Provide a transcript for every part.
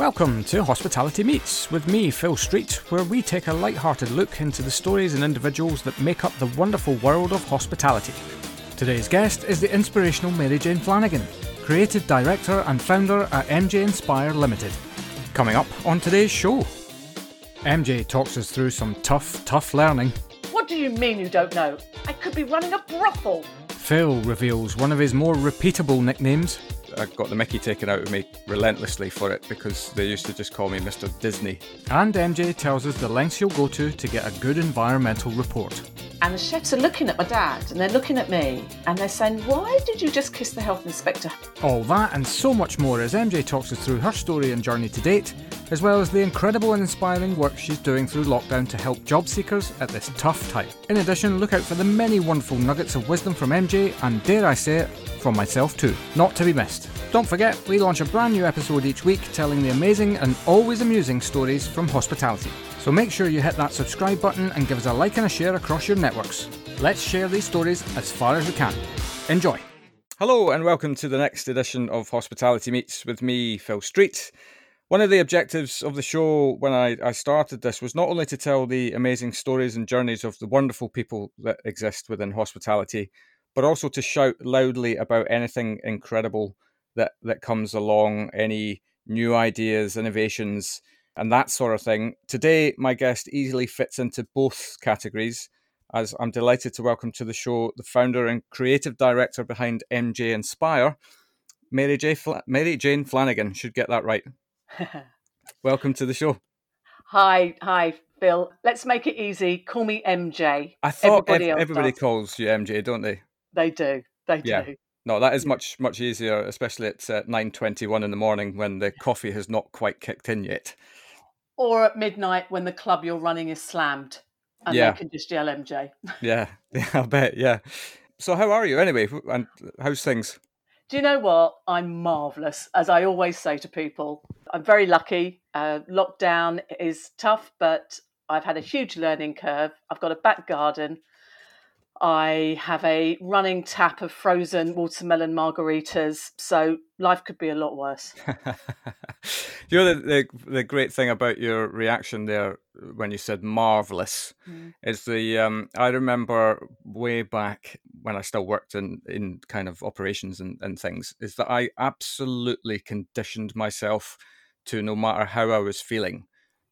Welcome to Hospitality Meets with me, Phil Street, where we take a light-hearted look into the stories and individuals that make up the wonderful world of hospitality. Today's guest is the inspirational Mary Jane Flanagan, creative director and founder at MJ Inspire Limited. Coming up on today's show, MJ talks us through some tough, tough learning. What do you mean you don't know? I could be running a brothel. Phil reveals one of his more repeatable nicknames. I got the Mickey taken out of me relentlessly for it because they used to just call me Mr. Disney. And MJ tells us the lengths he'll go to to get a good environmental report. And the chefs are looking at my dad and they're looking at me and they're saying, Why did you just kiss the health inspector? All that and so much more as MJ talks us through her story and journey to date, as well as the incredible and inspiring work she's doing through lockdown to help job seekers at this tough time. In addition, look out for the many wonderful nuggets of wisdom from MJ and, dare I say it, from myself too. Not to be missed. Don't forget, we launch a brand new episode each week telling the amazing and always amusing stories from hospitality. So make sure you hit that subscribe button and give us a like and a share across your networks. Let's share these stories as far as we can. Enjoy. Hello, and welcome to the next edition of Hospitality Meets with me, Phil Street. One of the objectives of the show when I, I started this was not only to tell the amazing stories and journeys of the wonderful people that exist within hospitality, but also to shout loudly about anything incredible that, that comes along, any new ideas, innovations, and that sort of thing. Today, my guest easily fits into both categories, as I'm delighted to welcome to the show the founder and creative director behind MJ Inspire, Mary, J. Fla- Mary Jane Flanagan. Should get that right. welcome to the show. Hi, hi, Phil. Let's make it easy. Call me MJ. I thought Everybody ev- everybody calls you MJ, don't they? They do. They Yeah. do. No, that is much much easier, especially at uh, nine twenty one in the morning when the coffee has not quite kicked in yet. Or at midnight when the club you're running is slammed and Yeah. they can just yell MJ. Yeah, yeah, I bet. Yeah. So, how are you anyway? And how's things? Do you know what? I'm marvellous, as I always say to people. I'm very lucky. Uh, lockdown is tough, but I've had a huge learning curve. I've got a back garden. I have a running tap of frozen watermelon margaritas. So life could be a lot worse. you know the, the the great thing about your reaction there when you said marvelous Mm. is the um I remember way back when I still worked in in kind of operations and, and things is that I absolutely conditioned myself to no matter how I was feeling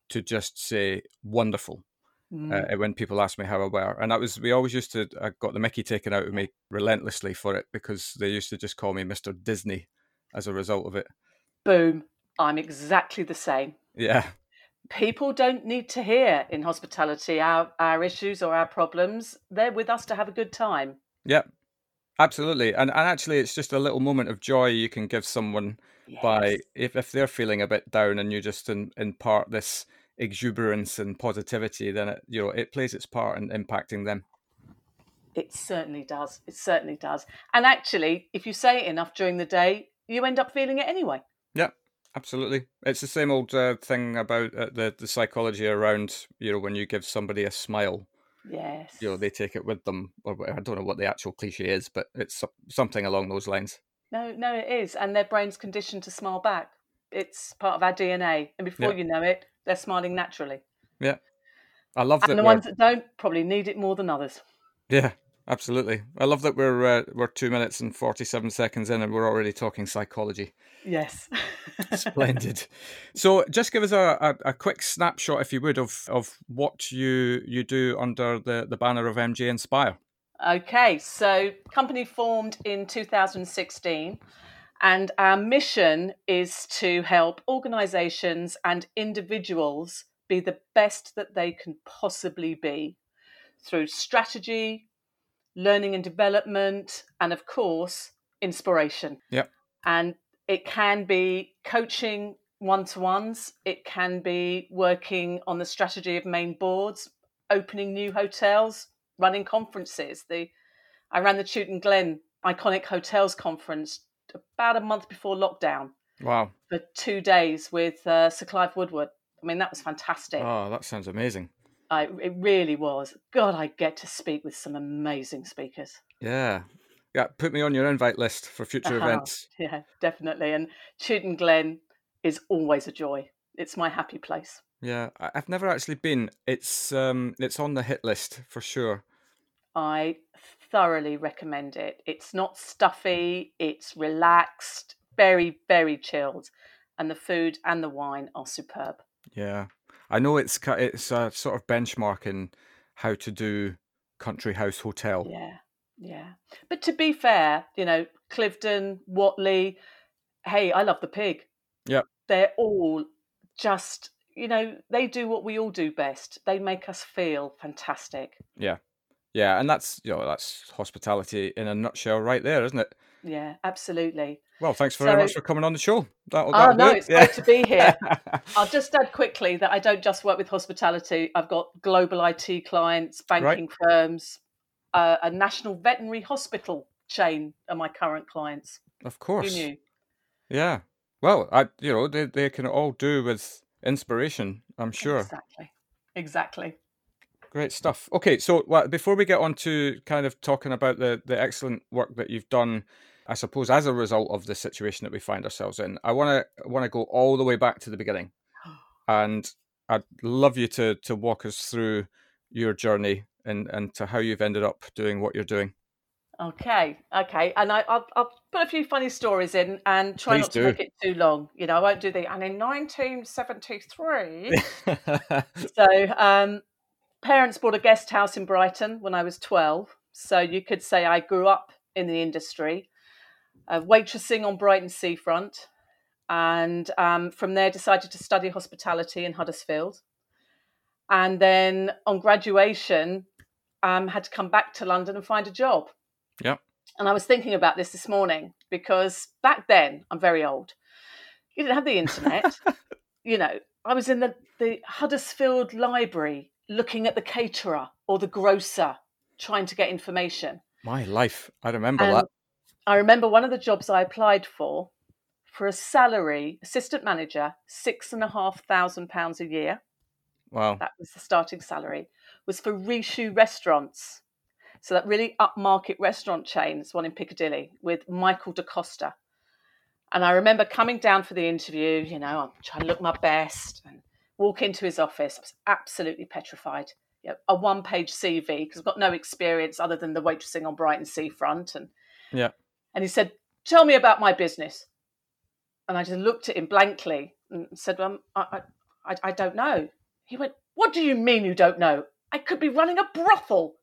to just say wonderful Mm. uh, when people ask me how I were. And that was, we always used to, I got the Mickey taken out of me relentlessly for it because they used to just call me Mr. Disney as a result of it. Boom. I'm exactly the same. Yeah. People don't need to hear in hospitality our, our issues or our problems. They're with us to have a good time. Yeah. Absolutely. And, and actually, it's just a little moment of joy you can give someone by, if, if they're feeling a bit down and you just in, impart this exuberance and positivity, then it, you know, it plays its part in impacting them. It certainly does. It certainly does. And actually, if you say it enough during the day, you end up feeling it anyway. Yeah, absolutely. It's the same old uh, thing about uh, the the psychology around you know when you give somebody a smile, Yes. you know they take it with them. Or I don't know what the actual cliche is, but it's something along those lines. No, no, it is. And their brain's conditioned to smile back. It's part of our DNA. And before Yeah. you know it, they're smiling naturally. Yeah, I love that. And the ones that don't probably need it more than others. Yeah, absolutely. I love that we're uh, we're two minutes and forty seven seconds in, and we're already talking psychology. Yes. Splendid. so, just give us a, a, a quick snapshot, if you would, of, of what you you do under the, the banner of MJ Inspire. Okay, so company formed in 2016 and our mission is to help organizations and individuals be the best that they can possibly be through strategy, learning and development and of course inspiration. Yep. And it can be coaching one-to-ones, it can be working on the strategy of main boards, opening new hotels, running conferences. The I ran the Chewton Glen Iconic Hotels Conference about a month before lockdown Wow. for two days with uh, Sir Clive Woodward. I mean, that was fantastic. Oh, that sounds amazing. I, it really was. God, I get to speak with some amazing speakers. Yeah. Yeah, put me on your invite list for future Uh-huh. events. Yeah, definitely. And Chewton Glen is always a joy. It's my happy place. Yeah, I've never actually been. It's um, it's on the hit list for sure. I thoroughly recommend it. It's not stuffy. It's relaxed, very very chilled, and the food and the wine are superb. Yeah, I know it's it's a sort of benchmarking how to do country house hotel. Yeah, yeah. But to be fair, you know, Cliveden, Whatley, hey, I love the pig. Yeah, they're all just you know they do what we all do best. They make us feel fantastic. Yeah, yeah, and that's you know that's hospitality in a nutshell, right there, isn't it? Yeah, absolutely. Well, thanks very so, much for coming on the show. That'll, that'll oh no, it. it's yeah. great to be here. I'll just add quickly that I don't just work with hospitality. I've got global IT clients, banking right. firms, uh, a national veterinary hospital chain are my current clients. Of course. Who knew? Yeah. Well, I you know they they can all do with inspiration. I'm sure. Exactly. Exactly. Great stuff. Okay, so well, before we get on to kind of talking about the the excellent work that you've done I suppose, as a result of the situation that we find ourselves in. I want to want to go all the way back to the beginning, and I'd love you to to walk us through your journey and and to how you've ended up doing what you're doing. Okay, okay, and I, will I'll put a few funny stories in and try Please not do. to make it too long. You know, I won't do the. And in 1973, so um, parents bought a guest house in Brighton when I was 12. So you could say I grew up in the industry uh, waitressing on Brighton seafront, and um, from there decided to study hospitality in Huddersfield. And then on graduation, um, had to come back to London and find a job. Yeah. And I was thinking about this this morning because back then, I'm very old. You didn't have the internet. you know, I was in the, the Huddersfield Library looking at the caterer or the grocer trying to get information. My life. I remember and, that. I remember one of the jobs I applied for, for a salary, assistant manager, six and a half thousand pounds a year. Wow. That was the starting salary, was for Richoux restaurants. So that really upmarket restaurant chain, one in Piccadilly, with Michael da Costa. And I remember coming down for the interview, you know, I'm trying to look my best and walk into his office. I was absolutely petrified. You know, a one page CV because I've got no experience other than the waitressing on Brighton seafront. And yeah and he said, "Tell me about my business." And I just looked at him blankly and said, um, I, I, I don't know." He went, "What do you mean you don't know? I could be running a brothel.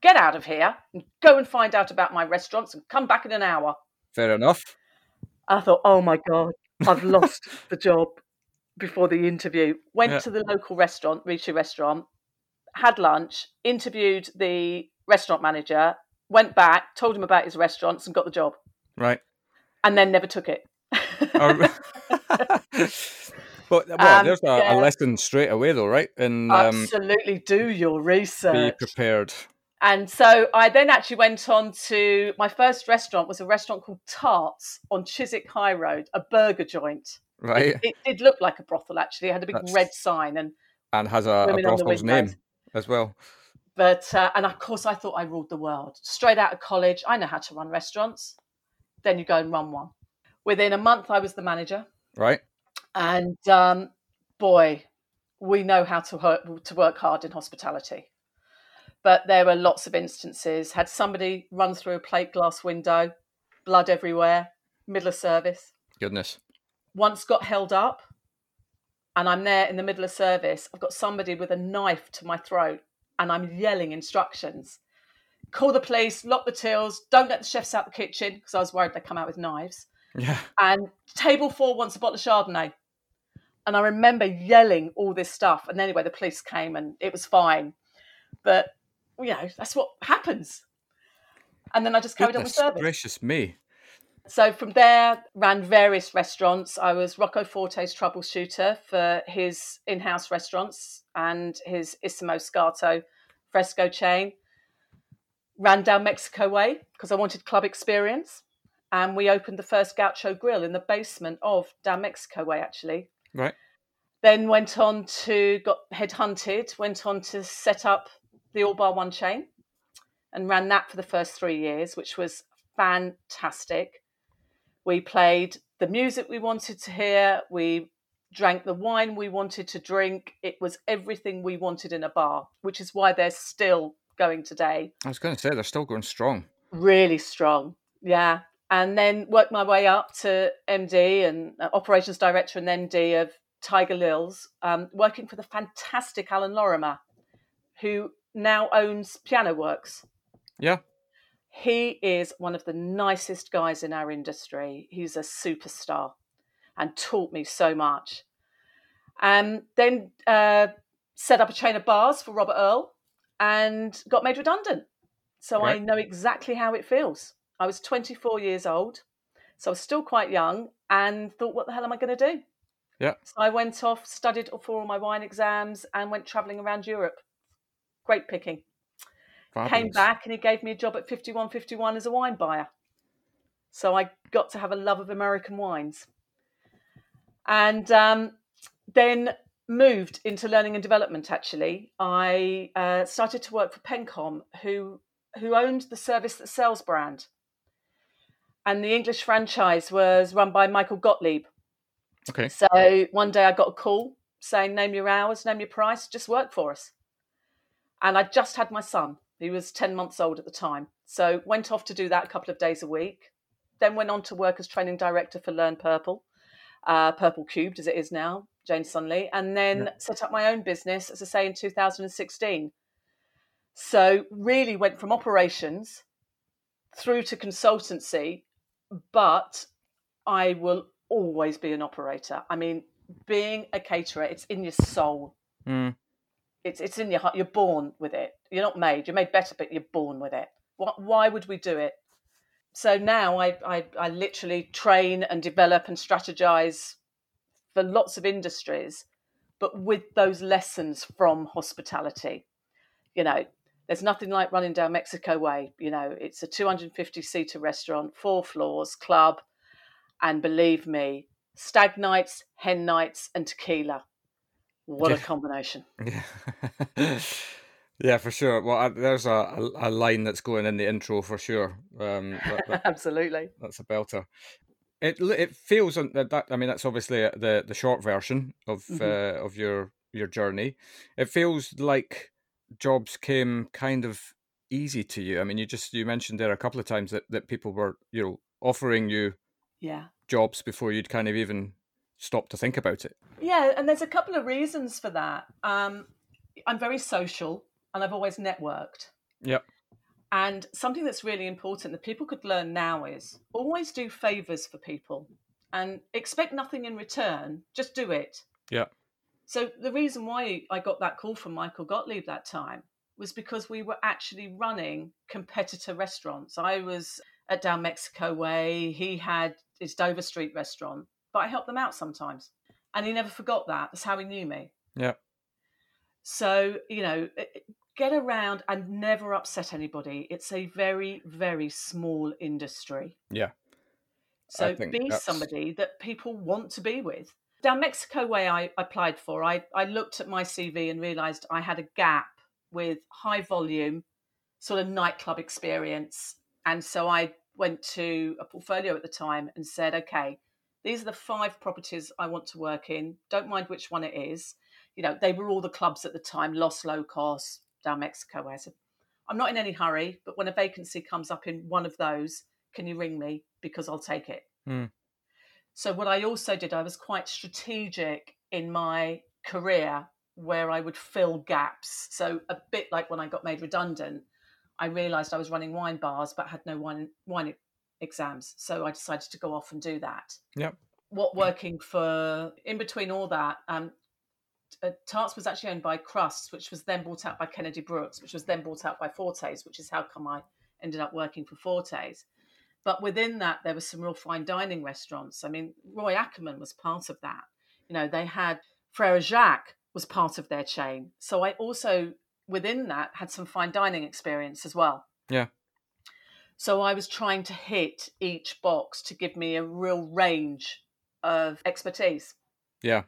Get out of here and go and find out about my restaurants and come back in an hour." Fair enough. I thought, "Oh my god, I've lost the job." Before the interview, went yeah. to the local restaurant, Richoux restaurant, had lunch, interviewed the restaurant manager, went back, told him about his restaurants, and got the job. Right. And then never took it. oh, but well, um, there's a, yeah. a, lesson straight away, though, right? And um, absolutely do your research. Be prepared. And so I then actually went on to my first restaurant was a restaurant called Tarts on Chiswick High Road, a burger joint. Right. It, it did look like a brothel actually. It had a big That's... red sign and and has a, a brothel's name as well. But uh, and of course, I thought I ruled the world. Straight out of college, I know how to run restaurants. Then you go and run one. Within a month, I was the manager. Right. And um, boy, we know how to work, to work hard in hospitality. But there were lots of instances. Had somebody run through a plate glass window, blood everywhere, middle of service. Goodness. Once got held up, and I'm there in the middle of service. I've got somebody with a knife to my throat and I'm yelling instructions. Call the police, lock the tills, don't let the chefs out the kitchen because I was worried they'd come out with knives. Yeah. And table four wants a bottle of Chardonnay. And I remember yelling all this stuff. And anyway, the police came and it was fine. But, you know, that's what happens. And then I just carried Goodness on with service. Gracious me. So from there, ran various restaurants. I was Rocco Forte's troubleshooter for his in-house restaurants and his Isimo Scarto fresco chain. Ran down Mexico Way because I wanted club experience, and we opened the first Gaucho Grill in the basement of down Mexico Way, actually. Right. Then went on to got headhunted. Went on to set up the All Bar One chain, and ran that for the first three years, which was fantastic we played the music we wanted to hear. We drank the wine we wanted to drink. It was everything we wanted in a bar, which is why they're still going today. I was going to say they're still going strong. Really strong. Yeah. And then worked my way up to MD and uh, operations director and MD of Tiger Lil's, um, working for the fantastic Alan Lorimer, who now owns Piano Works. Yeah. He is one of the nicest guys in our industry. He's a superstar and taught me so much. And then uh, set up a chain of bars for Robert Earl and got made redundant. So right. I know exactly how it feels. I was 24 years old, so I was still quite young and thought, what the hell am I going to do? Yeah. So I went off, studied for all my wine exams, and went traveling around Europe. Great picking. Fabulous. Came back and he gave me a job at 5151 as a wine buyer. So I got to have a love of American wines. And um, then moved into learning and development actually. I uh, started to work for Pencom, who, who owned the Service That Sells brand. And the English franchise was run by Michael Gottlieb. Okay. So one day I got a call saying, name your hours, name your price, just work for us. And I just had my son. He was 10 months old at the time. So went off to do that a couple of days a week. Then went on to work as training director for Learn Purple, uh, Purple Cubed as it is now, Jane Sunley, and then yeah. set up my own business, as I say, in 2016. So really went from operations through to consultancy, but I will always be an operator. I mean, being a caterer, it's in your soul. Mm. It's it's in your heart. You're born with it. You're not made. You're made better, but you're born with it. What, why would we do it? So now I, I I literally train and develop and strategize for lots of industries, but with those lessons from hospitality. You know, there's nothing like running down Mexico Way. You know, it's a 250 seater restaurant, four floors, club, and believe me, stag nights, hen nights, and tequila. What yeah. a combination! Yeah, yeah, for sure. Well, I, there's a, a line that's going in the intro for sure. Um, that, that, Absolutely, that's a belter. It it feels that I mean that's obviously the the short version of mm-hmm. uh, of your your journey. It feels like jobs came kind of easy to you. I mean, you just you mentioned there a couple of times that that people were you know offering you yeah jobs before you'd kind of even stop to think about it. Yeah, and there's a couple of reasons for that. Um, I'm very social and I've always networked. Yep. And something that's really important that people could learn now is always do favors for people and expect nothing in return. Just do it. Yeah. So the reason why I got that call from Michael Gottlieb that time was because we were actually running competitor restaurants. I was at Down Mexico Way. He had his Dover Street restaurant, but I helped them out sometimes. And he never forgot that. That's how he knew me. Yeah. So, you know, get around and never upset anybody. It's a very, very small industry. Yeah. So be that's... somebody that people want to be with. Down Mexico Way, I applied for, I, I looked at my CV and realized I had a gap with high volume, sort of nightclub experience. And so I went to a portfolio at the time and said, okay, these are the five properties I want to work in. Don't mind which one it is. You know, they were all the clubs at the time, Los Locos, down Mexico. I said, I'm not in any hurry, but when a vacancy comes up in one of those, can you ring me? Because I'll take it. Mm. So, what I also did, I was quite strategic in my career where I would fill gaps. So, a bit like when I got made redundant, I realised I was running wine bars but had no wine wine exams, so I decided to go off and do that. Yep. What working for in between all that, um, uh, Tarts was actually owned by Crusts, which was then bought out by Kennedy Brooks, which was then bought out by Fortes, which is how come I ended up working for Fortes. But within that, there were some real fine dining restaurants. I mean, Roy Ackerman was part of that. You know, they had Frere Jacques was part of their chain. So I also, within that, had some fine dining experience as well. Yeah. So I was trying to hit each box to give me a real range of expertise. Yeah.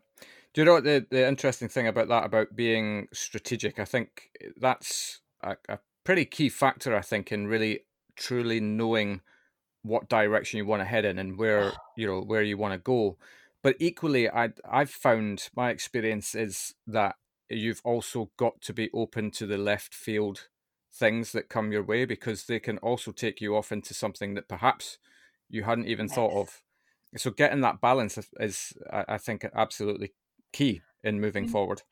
Do you know what the, the interesting thing about that, about being strategic? I think that's a, a pretty key factor, I think, in really truly knowing what direction you want to head in and where you know where you want to go. But equally, I I've found my experience is that you've also got to be open to the left field things that come your way because they can also take you off into something that perhaps you hadn't even thought of. So getting that balance is, I think, absolutely key in moving mm. forward.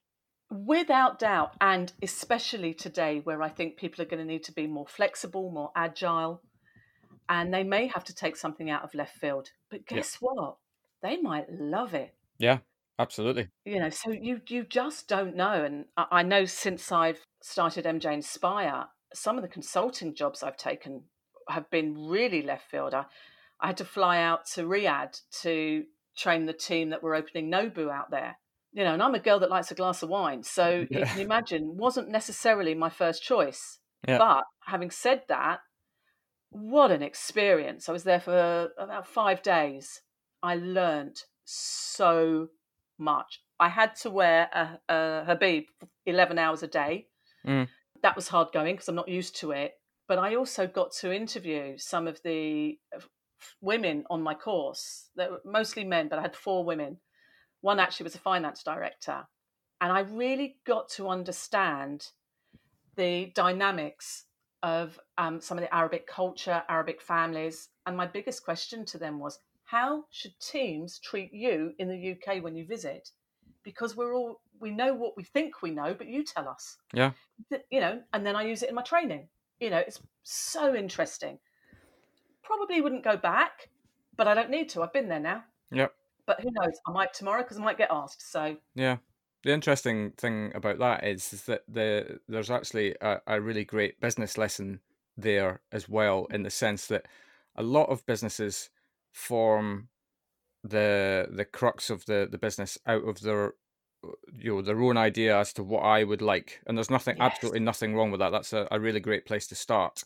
Without doubt, and especially today, where I think people are going to need to be more flexible, more agile, and they may have to take something out of left field. But guess yeah. what? They might love it. Yeah, absolutely. You know, so you you just don't know. And I know since I've started MJ Inspire, some of the consulting jobs I've taken have been really left field. I, I had to fly out to Riyadh to train the team that were opening Nobu out there. You know, and I'm a girl that likes a glass of wine. So yeah. you can imagine, wasn't necessarily my first choice. Yeah. But having said that, what an experience. I was there for about five days. I learned so much. I had to wear a, a Habib 11 hours a day. Mm. That was hard going because I'm not used to it. But I also got to interview some of the women on my course. They were mostly men, but I had four women. One actually was a finance director. And I really got to understand the dynamics of um, some of the Arabic culture, Arabic families. And my biggest question to them was, how should teams treat you in the UK when you visit? Because we're all we know what we think we know, but you tell us. Yeah. You know, and then I use it in my training. You know, it's so interesting. Probably wouldn't go back, but I don't need to. I've been there now. Yep. But who knows? I might tomorrow because I might get asked. So. Yeah. The interesting thing about that is, is that the there's actually a, a really great business lesson there as well, in the sense that a lot of businesses form the the crux of the the business out of their you know their own idea as to what I would like, and there's nothing yes. absolutely nothing wrong with that. That's a, a really great place to start.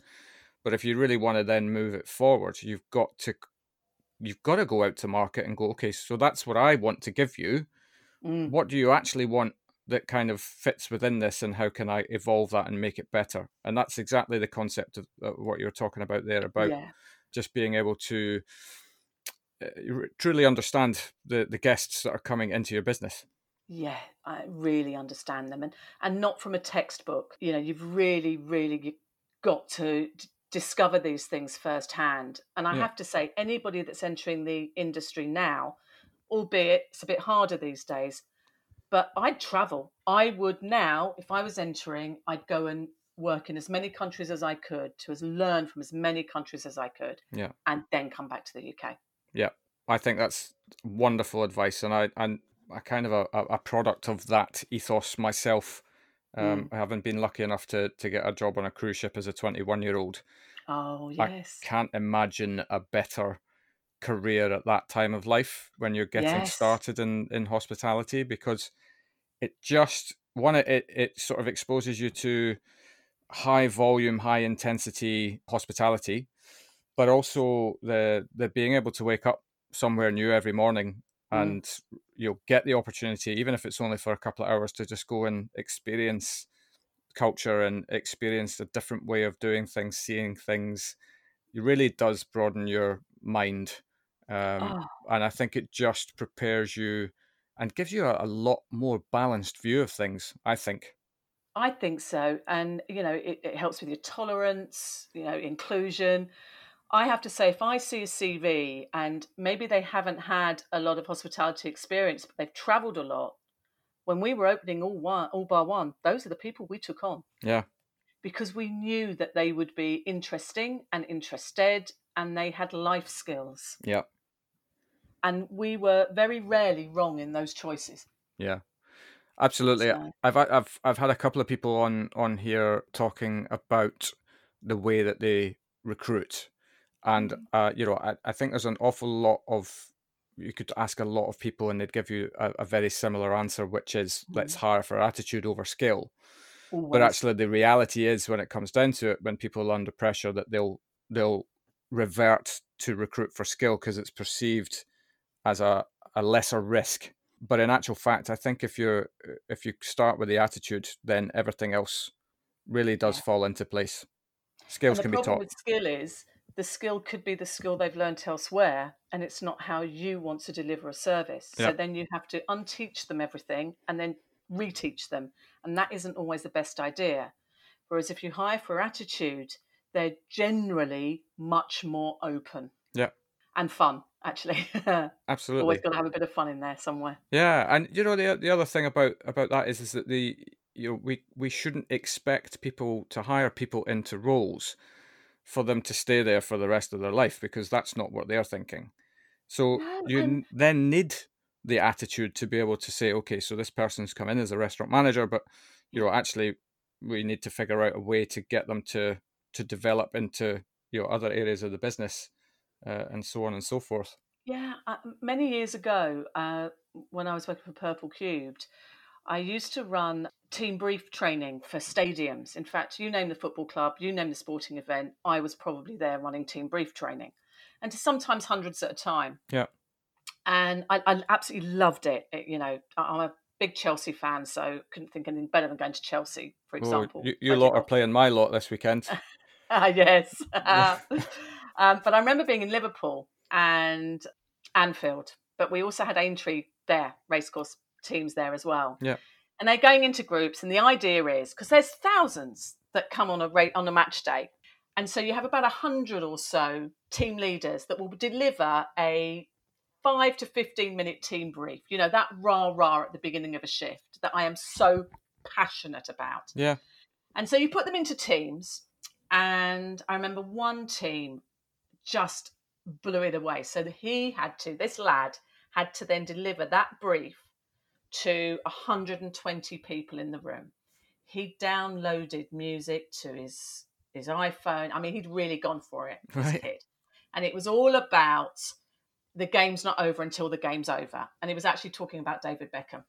But if you really want to then move it forward, you've got to you've got to go out to market and go, okay, so that's what I want to give you. Mm. What do you actually want that kind of fits within this, and how can I evolve that and make it better? And that's exactly the concept of what you're talking about there about yeah. just being able to truly understand the the guests that are coming into your business. Yeah, I really understand them, and and not from a textbook. You know, you've really, really got to discover these things firsthand. And I yeah. have to say, anybody that's entering the industry now, albeit it's a bit harder these days, but I'd travel. I would now, if I was entering, I'd go and work in as many countries as I could to as learn from as many countries as I could. Yeah. And then come back to the UK. Yeah. I think that's wonderful advice. And I, and I kind of a, a product of that ethos myself. Um, mm. Having been lucky enough to to get a job on a cruise ship as a 21 year old. Oh yes. I can't imagine a better career at that time of life when you're getting yes. started in in hospitality because it just one it it sort of exposes you to high volume, high intensity hospitality, but also the the being able to wake up somewhere new every morning mm. and you'll get the opportunity, even if it's only for a couple of hours, to just go and experience culture and experience a different way of doing things, seeing things. It really does broaden your mind. Um, oh. And I think it just prepares you and gives you a, a, lot more balanced view of things, I think. I think so. And, you know, it, it helps with your tolerance, you know, inclusion. I have to say, if I see a CV and maybe they haven't had a lot of hospitality experience, but they've traveled a lot, when we were opening all one, all bar one, those are the people we took on. Yeah. Because we knew that they would be interesting and interested and they had life skills. Yeah. And we were very rarely wrong in those choices. Yeah. Absolutely. So. I've I've I've had a couple of people on on here talking about the way that they recruit. And mm-hmm. uh, you know, I, I think there's an awful lot of you could ask a lot of people and they'd give you a, a very similar answer, which is mm. let's hire for attitude over skill. Always. But actually, the reality is, when it comes down to it, when people are under pressure, that they'll they'll revert to recruit for skill because it's perceived as a, a lesser risk. But in actual fact, I think if you if you start with the attitude, then everything else really does yeah. fall into place. Skills can be taught. With skill is the skill could be the skill they've learned elsewhere and it's not how you want to deliver a service Yeah. so then you have to unteach them everything and then reteach them and that isn't always the best idea whereas if you hire for attitude they're generally much more open Yeah. and fun actually Absolutely. always got to have a bit of fun in there somewhere Yeah, and you know the the other thing about about that is is that the you know we we shouldn't expect people to hire people into roles for them to stay there for the rest of their life because that's not what they're thinking. So No, you n- then need the attitude to be able to say, okay, so this person's come in as a restaurant manager, but you know actually we need to figure out a way to get them to to develop into you know other areas of the business uh, and so on and so forth. Yeah, uh, many years ago, uh, when I was working for Purple Cubed, I used to run team brief training for stadiums. In fact, you name the football club, you name the sporting event, I was probably there running team brief training, and to sometimes hundreds at a time. Yeah. And I, I absolutely loved it. It- You know, I'm a big Chelsea fan, so couldn't think anything better than going to Chelsea, for Oh, example. you, you lot are playing my lot this weekend. Ah, yes. um, but I remember being in Liverpool and Anfield, but we also had Aintree there, racecourse teams there as well. Yeah. And they're going into groups, and the idea is because there's thousands that come on a rate on a match day, and so you have about a hundred or so team leaders that will deliver a five to fifteen minute team brief. You know that rah rah at the beginning of a shift that I am so passionate about. Yeah. And so you put them into teams, and I remember one team just blew it away. So he had to, this lad had to then deliver that brief to 120 people in the room. He downloaded music to his his iPhone. I mean, he'd really gone for it, Right. kid. And it was all about the game's not over until the game's over. And he was actually talking about David Beckham.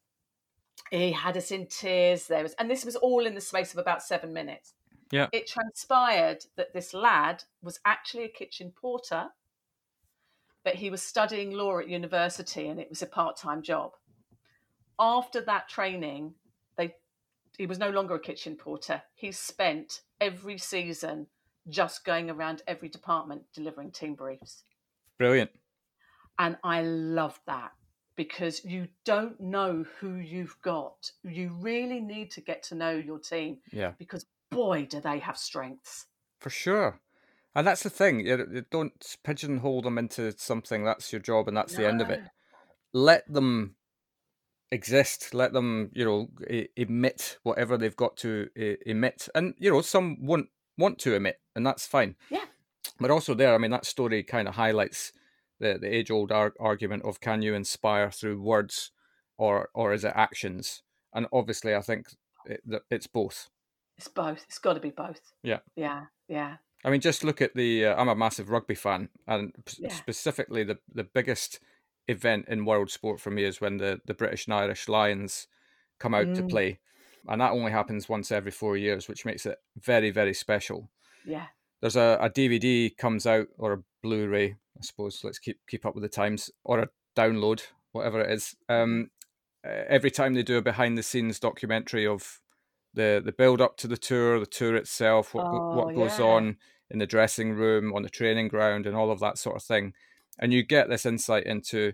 He had us in tears. There was, and this was all in the space of about seven minutes. Yeah. It transpired that this lad was actually a kitchen porter, but he was studying law at university and it was a part-time job. After that training, they he was no longer a kitchen porter. He spent every season just going around every department delivering team briefs. Brilliant. And I love that because you don't know who you've got. You really need to get to know your team Yeah, because boy, do they have strengths. for sure. And that's the thing. You you don't pigeonhole them into something that's your job and that's the end of it. Let them exist. Let them, you know, emit whatever they've got to emit. And you know, some won't want to emit, and that's fine. Yeah. But also there, I mean, that story kind of highlights the the age old ar- argument of can you inspire through words, or or is it actions? And obviously, I think it, that it's both. It's both. It's got to be both. Yeah. Yeah. Yeah. I mean, just look at the. Uh, I'm a massive rugby fan, and p- Yeah. specifically the the biggest event in world sport for me is when the the British and Irish Lions come out to Mm. play, and that only happens once every four years, which makes it very very special. Yeah. There's a, a DVD comes out or a Blu-ray, I suppose. Let's keep keep up with the times, or a download, whatever it is. Um, uh, every time they do a behind the scenes documentary of the the build up to the tour, the tour itself, what Oh, what goes yeah. on in the dressing room, on the training ground, and all of that sort of thing, and you get this insight into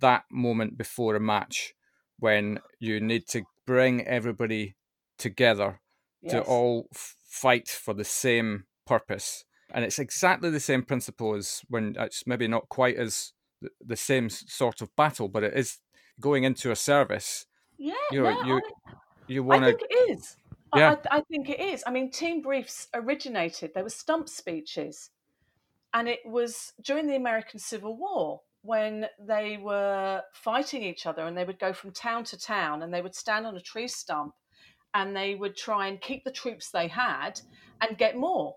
that moment before a match when you need to bring everybody together to all f- fight for the same purpose. And it's exactly the same principle as when uh, it's maybe not quite as the same sort of battle, but it is going into a service. Yeah. You know, no, you I- you want to, think it is. Yeah. I, I think it is. I mean, team briefs originated, they were stump speeches. And it was during the American Civil War when they were fighting each other and they would go from town to town and they would stand on a tree stump and they would try and keep the troops they had and get more.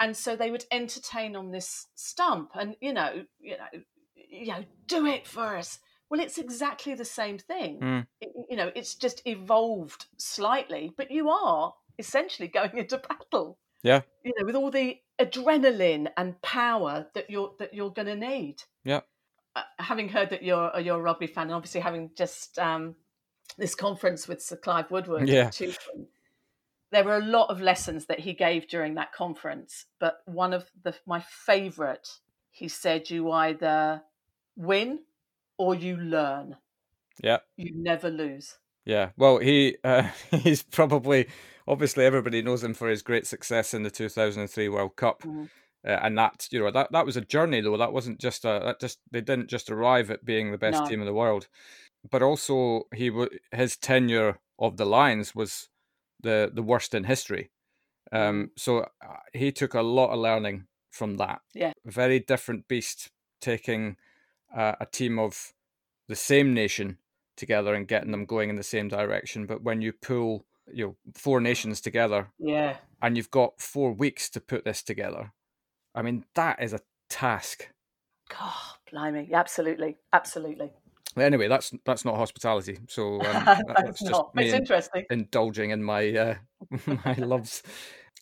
And so they would entertain on this stump and, you know, you know, you know, do it for us. Well, it's exactly the same thing Mm. it- you know it's just evolved slightly but you are essentially going into battle Yeah. you know with all the adrenaline and power that you're that you're going to need Yeah. uh, having heard that you're you're a rugby fan and obviously having just um this conference with sir clive woodward Yeah. too, there were a lot of lessons that he gave during that conference, but one of the my favorite, he said, you either win or you learn. Yeah. You never lose. Yeah. Well, he uh, he's probably obviously everybody knows him for his great success in the 2003 World Cup. Mm. Uh, and that you know that that was a journey though that wasn't just a that just they didn't just arrive at being the best No. team in the world but also he his tenure of the lions was the the worst in history um so uh, he took a lot of learning from that Yeah. very different beast taking uh, a team of the same nation together and getting them going in the same direction but when you pull you know four nations together Yeah. and you've got four weeks to put this together. I mean, that is a task. God, blimey. Absolutely. Absolutely. Anyway, that's that's not hospitality. So um, that's just not. me It's interesting. indulging in my uh, my loves.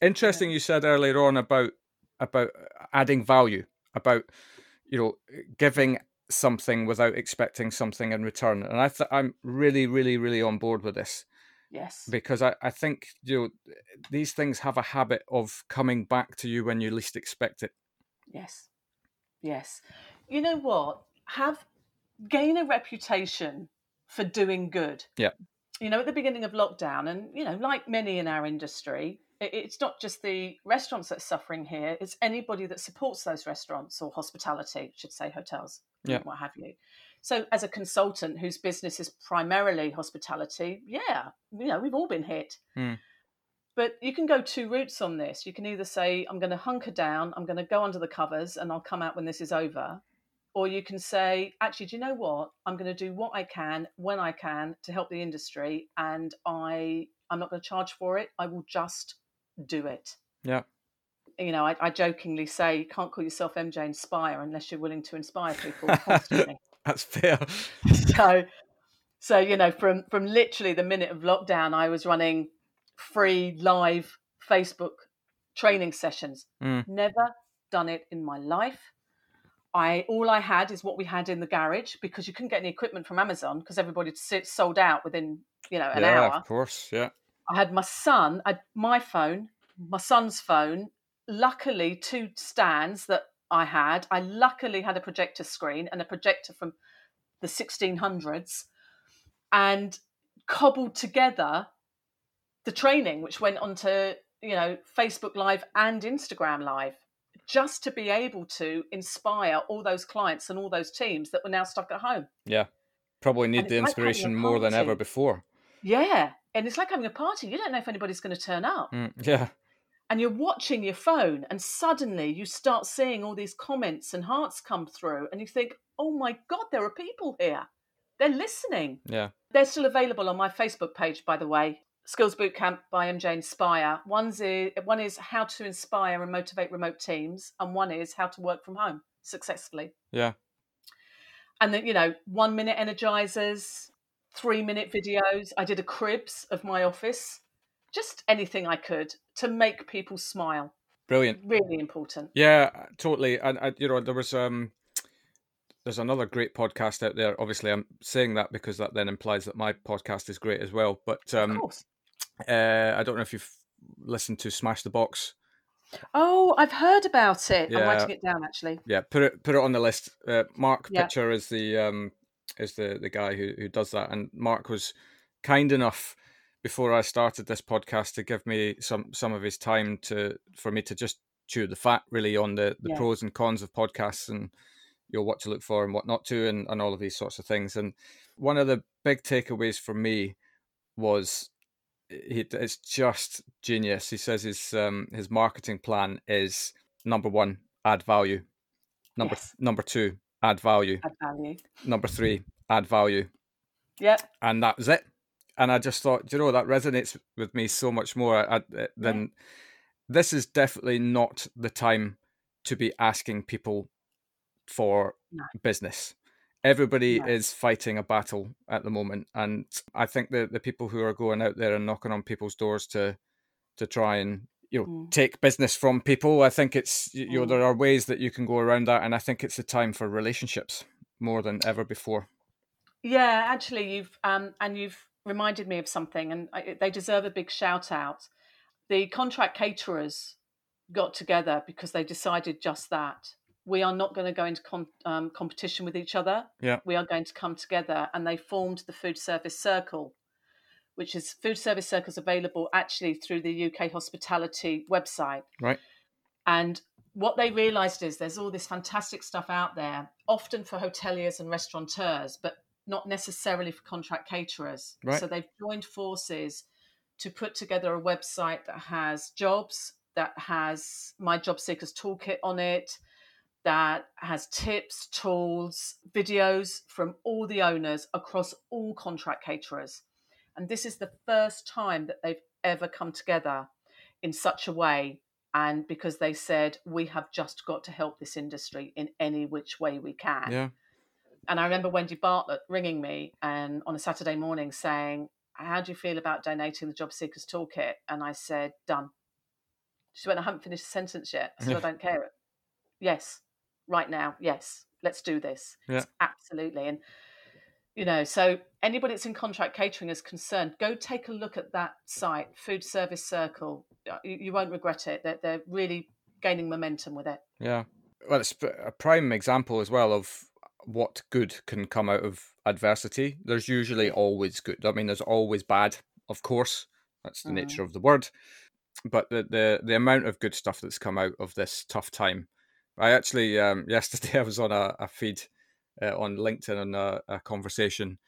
Interesting, you said earlier on about about adding value, about you know giving something without expecting something in return, and I th- I'm really, really, really on board with this. Yes. because I, I think you know these things have a habit of coming back to you when you least expect it. Yes. Yes. You know what? Have gain a reputation for doing good. Yeah. You know, at the beginning of lockdown, and you know, like many in our industry, it's not just the restaurants that's suffering here; it's anybody that supports those restaurants or hospitality, should say hotels, Yeah. what have you. So, as a consultant whose business is primarily hospitality, yeah, you know, we've all been hit. Hmm. But you can go two routes on this. You can either say, I'm going to hunker down, I'm going to go under the covers, and I'll come out when this is over. Or you can say, actually, do you know what? I'm going to do what I can when I can to help the industry, and I, I'm not going to charge for it. I will just do it. Yeah. You know, I, I jokingly say, you can't call yourself MJ Inspire unless you're willing to inspire people constantly That's fair. so so you know from from literally the minute of lockdown i was running free live facebook training sessions Mm. never done it in my life i all i had is what we had in the garage because you couldn't get any equipment from amazon because everybody sold out within you know an yeah, hour of course. Yeah. I had my son, I, my phone, my son's phone. Luckily, two stands that I had. I luckily had a projector screen and a projector from the 1600s, and cobbled together the training, which went onto you know Facebook Live and Instagram Live, just to be able to inspire all those clients and all those teams that were now stuck at home. Yeah. Probably need the inspiration more than ever before. Yeah, and it's like having a party. You don't know if anybody's going to turn up. Mm, yeah. And you're watching your phone and suddenly you start seeing all these comments and hearts come through and you think oh my god there are people here. They're listening. Yeah. they're still available on my facebook page by the way skills bootcamp by mj inspire. One's is, one is how to inspire and motivate remote teams and one is how to work from home successfully. Yeah. and then you know one minute energizers three minute videos. I did a cribs of my office. Just anything i could to make people smile Brilliant. really important Yeah, totally. And I, you know, there was um, there's another great podcast out there. Obviously, I'm saying that because that then implies that my podcast is great as well. But of um, course uh, I don't know if you've listened to Smash the Box. oh i've heard about it i'm writing it down actually Yeah, put it put it on the list. Uh, Mark Yeah. Pitcher is the um is the the guy who who does that, and Mark was kind enough before I started this podcast to give me some some of his time to for me to just chew the fat really on the the Yeah. pros and cons of podcasts and you know what to look for and what not to and, and all of these sorts of things. And one of the big takeaways for me was he, it's just genius. He says his um, his marketing plan is number one, add value. Number Yes. number two, add value. add value Number three, add value, yep and that was it. And I just thought, you know, that resonates with me so much more I, I- than this is definitely not the time to be asking people for No. business. Everybody No. is fighting a battle at the moment, and I think the the people who are going out there and knocking on people's doors to to try and you know Mm. take business from people, I think it's you know Mm. there are ways that you can go around that, and I think it's a time for relationships more than ever before. yeah actually you've um and you've reminded me of something and I, they deserve a big shout out the contract caterers got together because they decided just that. We are not going to go into com- um, competition with each other. Yeah. We are going to come together. And they formed the Food Service Circle, which is Food Service Circles available actually through the UK Hospitality website. Right. And what they realized is there's all this fantastic stuff out there, often for hoteliers and restaurateurs, but not necessarily for contract caterers. Right. So they've joined forces to put together a website that has jobs, that has my job seekers toolkit on it, that has tips, tools, videos from all the owners across all contract caterers. And this is the first time that they've ever come together in such a way. And because they said, we have just got to help this industry in any which way we can. Yeah. And I remember Wendy Bartlett ringing me and on a Saturday morning saying, How do you feel about donating the Job Seekers Toolkit? And I said, Done. She went, I haven't finished a sentence yet. I said, I don't care. Yes, right now. Yes, let's do this. Yeah. Absolutely. And, you know, so anybody that's in contract catering is concerned, go take a look at that site, Food Service Circle. Uh, You, you won't regret it. They're, they're really gaining momentum with it. Yeah. Well, it's a prime example as well of what good can come out of adversity. There's usually always good. I mean, there's always bad, of course. That's the Mhm. nature of the word. But the, the the amount of good stuff that's come out of this tough time. I actually um, yesterday I was on a, a feed uh, on LinkedIn on a, a conversation,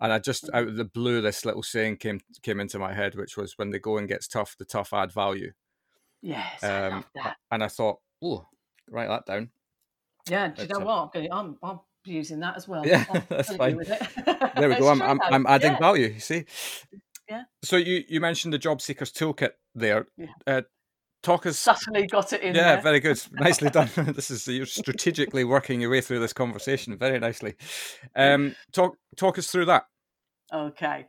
and I just out of the blue this little saying came came into my head, which was when the going gets tough, the tough add value. Yes, I Um, that. And I thought, oh, write that down. Yeah, do you know what? I'm, I'm, I'm using that as well. Yeah, that's fine. with it. There we go. I'm, I'm. I'm adding Yeah. value. You see. Yeah. So you you mentioned the job seekers toolkit there. Yeah. Uh, talk us. Subtly got it in Yeah, there. very good. Nicely done. this is you're strategically working your way through this conversation very nicely. Um, talk talk us through that. Okay.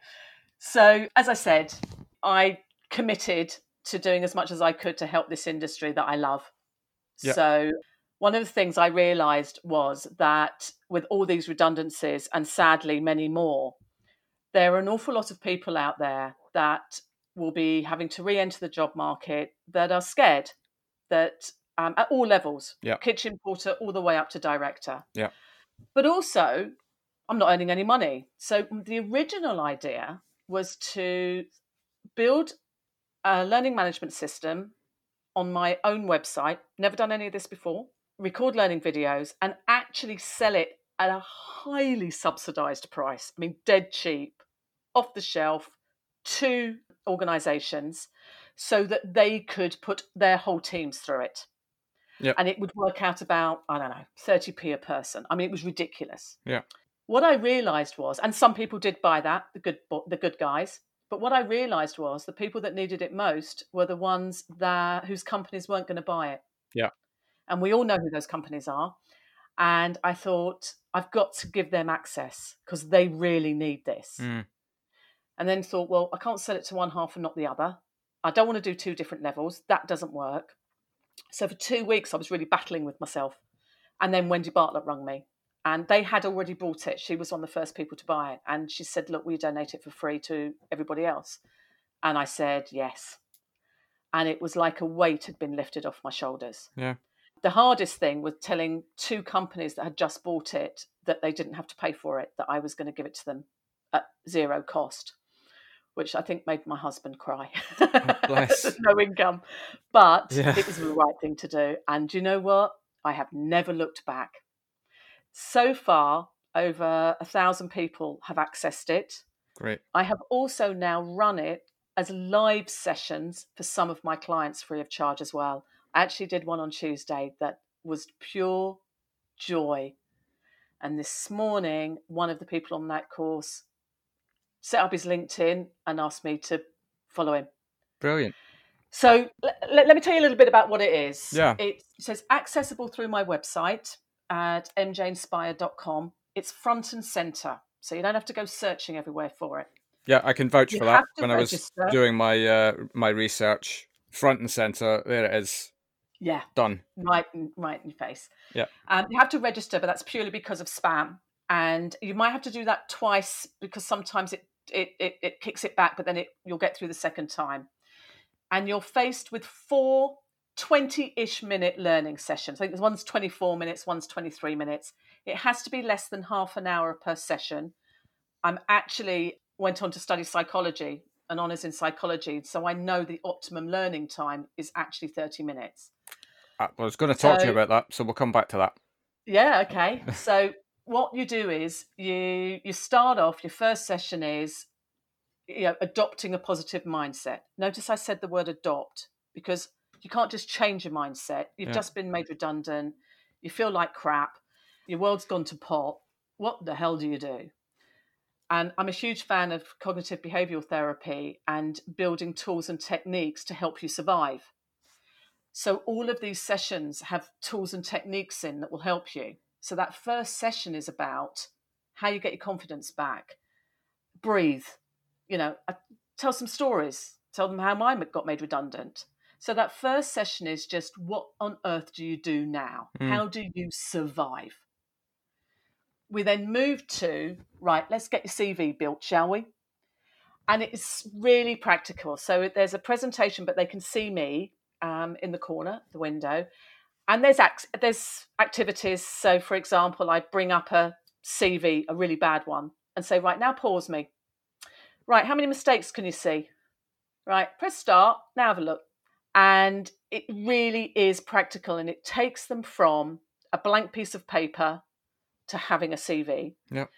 So, as I said, I committed to doing as much as I could to help this industry that I love. Yeah. So, one of the things I realized was that with all these redundancies, and sadly many more, there are an awful lot of people out there that will be having to re enter the job market that are scared that um, at all levels Yeah. kitchen porter all the way up to director. Yeah. But also, I'm not earning any money. So the original idea was to build a learning management system on my own website. Never done any of this before. Record learning videos and actually sell it at a highly subsidized price. I mean, dead cheap, off the shelf to organizations so that they could put their whole teams through it. Yep. And it would work out about, I don't know, 30p a person. I mean, it was ridiculous Yeah. what I realized was, and some people did buy that, the good the good guys. But what I realized was the people that needed it most were the ones that whose companies weren't going to buy it. Yeah. And we all know who those companies are. And I thought I've got to give them access because they really need this. Mm. And then thought, well, I can't sell it to one half and not the other. I don't want to do two different levels. That doesn't work. So for two weeks, I was really battling with myself. And then Wendy Bartlett rung me and they had already bought it. She was one of the first people to buy it. And she said, Look, we donate it for free to everybody else. And I said, Yes. And it was like a weight had been lifted off my shoulders. Yeah. The hardest thing was telling two companies that had just bought it that they didn't have to pay for it, that I was going to give it to them at zero cost, which I think made my husband cry. Oh, bless. no income. But Yeah. it was the right thing to do. And you know what? I have never looked back. So far, over a thousand people have accessed it. Great. I have also now run it as live sessions for some of my clients free of charge as well. I actually did one on Tuesday that was pure joy. And this morning, one of the people on that course set up his LinkedIn and asked me to follow him. Brilliant. So let, let, me tell you a little bit about what it is. Yeah. It says accessible through my website at mjinspire.com. It's front and center. So you don't have to go searching everywhere for it. Yeah, I can vouch You for that. When I was doing my uh, my research, front and center, there it is, Yeah, done. right, in, right in your face. Yeah. Um, you have to register, but that's purely because of spam. And you might have to do that twice because sometimes it it, it, it kicks it back, but then it you'll get through the second time. and you're faced with four 20 ish minute learning sessions. I think one's 24 minutes, one's 23 minutes. It has to be less than half an hour per session. I'm actually went on to study psychology, an honours in psychology, so I know the optimum learning time is actually 30 minutes. I was going to talk so, to you about that, so we'll come back to that. Yeah, okay. so what you do is you you start off your first session is you know adopting a positive mindset. Notice I said the word adopt because you can't just change your mindset. You've yeah. just been made redundant. You feel like crap. Your world's gone to pot. What the hell do you do? And I'm a huge fan of cognitive behavioral therapy and building tools and techniques to help you survive. So, all of these sessions have tools and techniques in that will help you. So, that first session is about how you get your confidence back, breathe, you know, tell some stories, tell them how mine got made redundant. So that first session is just what on earth do you do now? Mm. How do you survive? We then move to, right, let's get your CV built, shall we? And it's really practical. So there's a presentation, but they can see me um, in the corner, the window. And there's act- there's activities. So, for example, I bring up a CV, a really bad one, and say, right now, pause me. Right, how many mistakes can you see? Right, press start. Now have a look. And it really is practical and it takes them from a blank piece of paper to having a CV. Yep.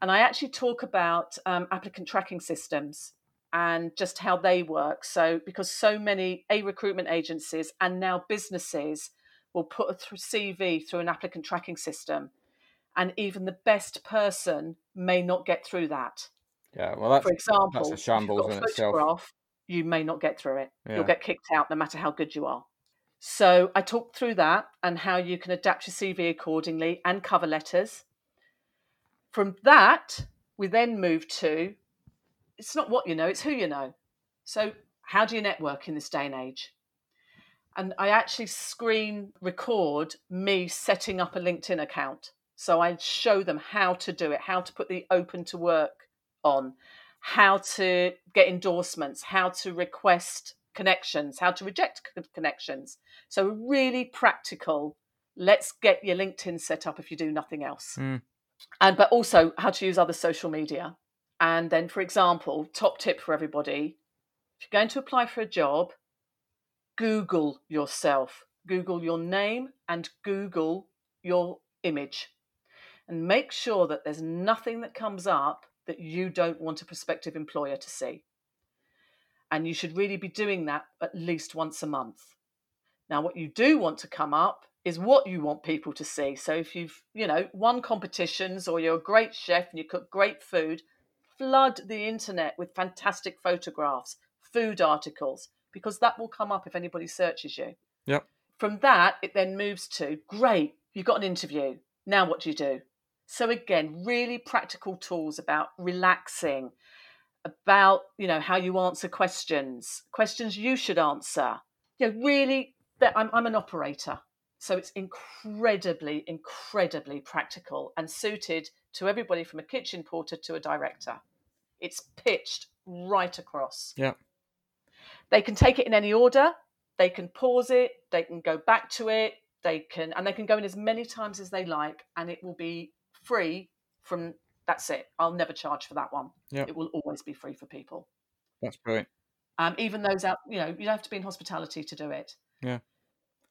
And I actually talk about um, applicant tracking systems and just how they work. So, because so many A recruitment agencies and now businesses will put a CV through an applicant tracking system, and even the best person may not get through that. Yeah, well, that's, for example, that's a shambles in itself you may not get through it. Yeah. You'll get kicked out no matter how good you are. So I talked through that and how you can adapt your CV accordingly and cover letters. From that, we then move to it's not what you know, it's who you know. So, how do you network in this day and age? And I actually screen record me setting up a LinkedIn account. So I show them how to do it, how to put the open to work on, how to get endorsements, how to request connections, how to reject connections. So, really practical. Let's get your LinkedIn set up if you do nothing else. Mm. And but also how to use other social media. And then, for example, top tip for everybody if you're going to apply for a job, Google yourself. Google your name and Google your image. And make sure that there's nothing that comes up that you don't want a prospective employer to see. And you should really be doing that at least once a month. Now, what you do want to come up is what you want people to see. So if you've, you know, won competitions or you're a great chef and you cook great food, flood the internet with fantastic photographs, food articles, because that will come up if anybody searches you. Yep. From that, it then moves to great, you've got an interview. Now what do you do? So again, really practical tools about relaxing, about you know how you answer questions, questions you should answer. You know, really, I'm, I'm an operator, so it's incredibly, incredibly practical and suited to everybody from a kitchen porter to a director. It's pitched right across. Yeah. They can take it in any order. They can pause it. They can go back to it. They can, and they can go in as many times as they like, and it will be free from that's it. I'll never charge for that one. Yeah. It will always be free for people. That's brilliant. Um, even those out, you know, you don't have to be in hospitality to do it. Yeah.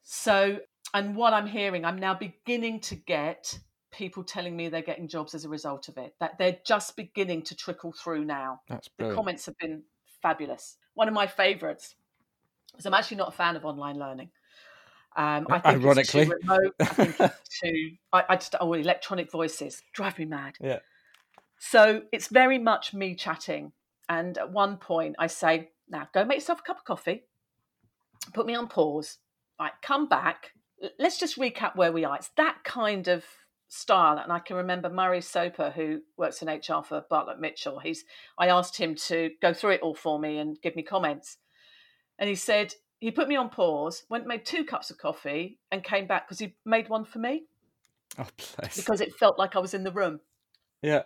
So, and what I'm hearing, I'm now beginning to get people telling me they're getting jobs as a result of it. That they're just beginning to trickle through now. That's brilliant. The comments have been fabulous. One of my favourites, because I'm actually not a fan of online learning. Um, I think Ironically, it's too remote. I think it's too. I, I just oh, electronic voices drive me mad. Yeah. So it's very much me chatting, and at one point I say, "Now go make yourself a cup of coffee, put me on pause, right? Come back. Let's just recap where we are." It's that kind of style, and I can remember Murray Soper, who works in HR for Bartlett Mitchell. He's I asked him to go through it all for me and give me comments, and he said he put me on pause, went made two cups of coffee, and came back because he made one for me. Oh, bless. Because it felt like I was in the room. Yeah.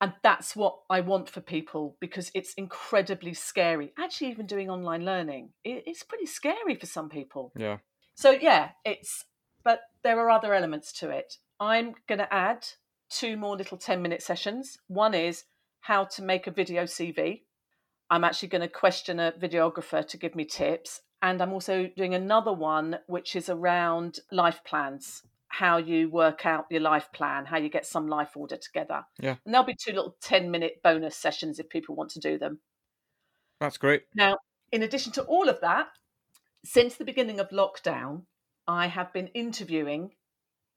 And that's what I want for people because it's incredibly scary. Actually, even doing online learning, it's pretty scary for some people. Yeah. So, yeah, it's, but there are other elements to it. I'm going to add two more little 10 minute sessions. One is how to make a video CV. I'm actually going to question a videographer to give me tips. And I'm also doing another one, which is around life plans how you work out your life plan, how you get some life order together. Yeah. And there'll be two little 10 minute bonus sessions if people want to do them. That's great. Now, in addition to all of that, since the beginning of lockdown, I have been interviewing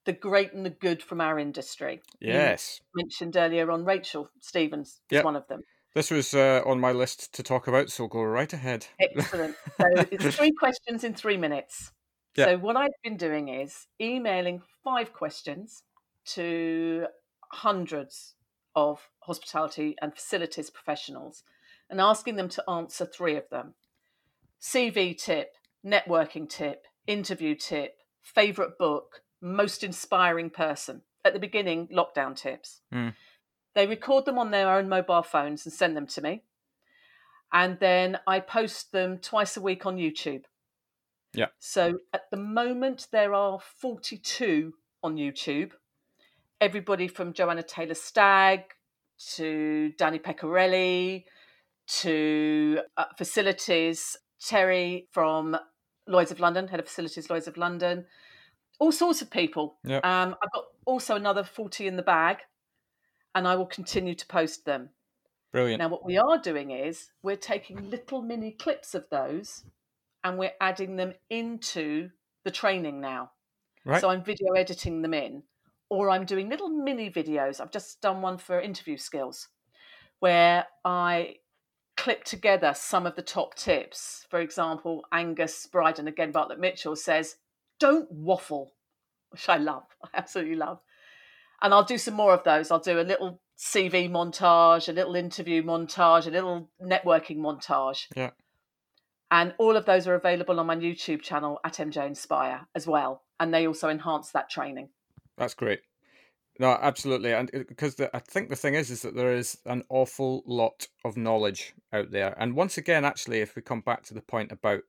the great and the good from our industry. Yes. You mentioned earlier on Rachel Stevens is yep. one of them. This was uh, on my list to talk about, so go right ahead. Excellent. So it's three questions in three minutes. Yeah. So what I've been doing is emailing five questions to hundreds of hospitality and facilities professionals and asking them to answer three of them. CV tip, networking tip, interview tip, favorite book, most inspiring person. At the beginning, lockdown tips. Mm. They record them on their own mobile phones and send them to me. And then I post them twice a week on YouTube. Yeah. So at the moment, there are 42 on YouTube. Everybody from Joanna Taylor Stagg to Danny Pecorelli to uh, facilities, Terry from Lloyds of London, head of facilities, Lloyds of London, all sorts of people. Yeah. Um, I've got also another 40 in the bag, and I will continue to post them. Brilliant. Now, what we are doing is we're taking little mini clips of those and we're adding them into the training now. Right. So I'm video editing them in, or I'm doing little mini videos. I've just done one for interview skills where I clip together some of the top tips. For example, Angus Bryden, again, Bartlett Mitchell says, don't waffle, which I love. I absolutely love. And I'll do some more of those. I'll do a little CV montage, a little interview montage, a little networking montage. Yeah. And all of those are available on my YouTube channel at MJ Inspire as well. And they also enhance that training. That's great. No, absolutely, and because uh, I think the thing is, is that there is an awful lot of knowledge out there. And once again, actually, if we come back to the point about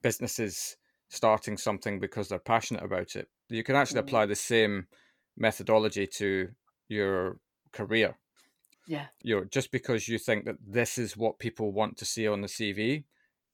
businesses starting something because they're passionate about it, you can actually mm. apply the same methodology to your career. Yeah. You know, just because you think that this is what people want to see on the CV,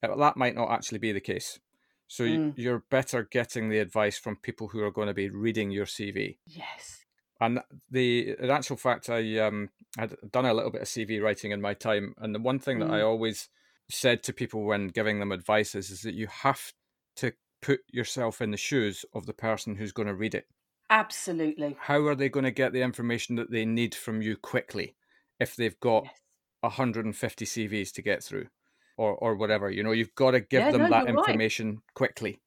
that might not actually be the case. So mm. you're better getting the advice from people who are going to be reading your CV. Yes. And the in actual fact, I um had done a little bit of CV writing in my time, and the one thing mm. that I mm. always said to people when giving them advice is, is that you have to put yourself in the shoes of the person who's going to read it. Absolutely. How are they going to get the information that they need from you quickly if they've got yes. 150 CVs to get through? or or whatever. You know, you've got to give yeah, them no, that information right. quickly.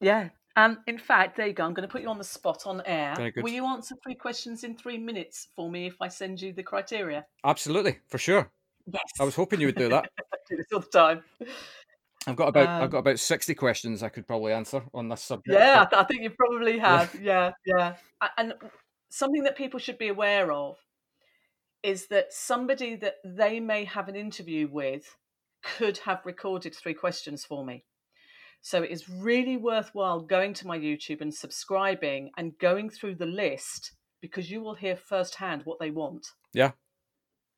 Yeah. And in fact, there you go. I'm going to put you on the spot on air. Will you answer three questions in three minutes for me if I send you the criteria? Absolutely, for sure. Yes. I was hoping you would do that. do this all the time. I've got about um, I've got about sixty questions I could probably answer on this subject. Yeah, I, th- I think you probably have. Yeah. yeah, yeah. And something that people should be aware of is that somebody that they may have an interview with could have recorded three questions for me. So it is really worthwhile going to my YouTube and subscribing and going through the list because you will hear firsthand what they want. Yeah,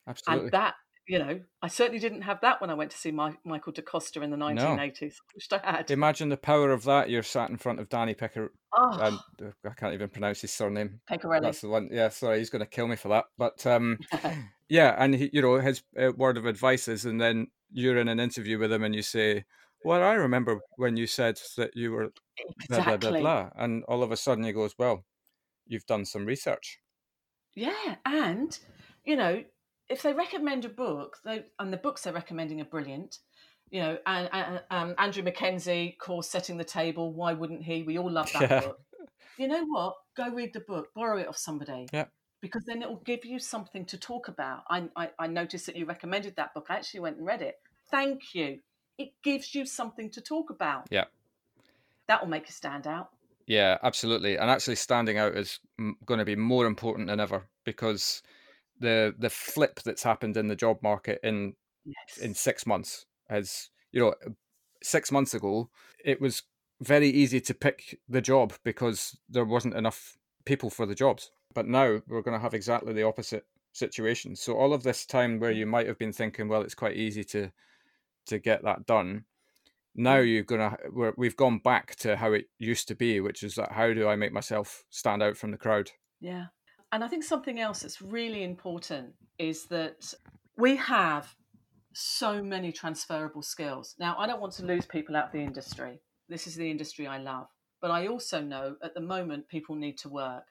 absolutely. And that, you know, I certainly didn't have that when I went to see my, Michael DaCosta in the 1980s. No. Wished I had. Imagine the power of that. You're sat in front of Danny Pecker. Oh. And, uh, I can't even pronounce his surname. Pecorelli. That's the one. Yeah, sorry, he's going to kill me for that. But um, yeah, and he, you know, his uh, word of advice is, and then you're in an interview with him and you say, "Well, I remember when you said that you were exactly. blah blah blah blah," and all of a sudden he goes, "Well, you've done some research." Yeah, and you know, if they recommend a book, they, and the books they're recommending are brilliant. You know, and, and um, Andrew Mackenzie, course, setting the table. Why wouldn't he? We all love that yeah. book. You know what? Go read the book, borrow it off somebody. Yeah because then it will give you something to talk about. I, I, I, noticed that you recommended that book. I actually went and read it. Thank you. It gives you something to talk about. Yeah. That will make you stand out. Yeah, absolutely. And actually, standing out is going to be more important than ever because the the flip that's happened in the job market in Yes. in six months. As you know, six months ago, it was very easy to pick the job because there wasn't enough people for the jobs. But now we're going to have exactly the opposite situation. So all of this time where mm. you might have been thinking, well, it's quite easy to to get that done. Now mm. you're gonna we're, we've gone back to how it used to be, which is that how do I make myself stand out from the crowd? Yeah. And I think something else that's really important is that we have so many transferable skills. Now, I don't want to lose people out of the industry. This is the industry I love. But I also know at the moment people need to work.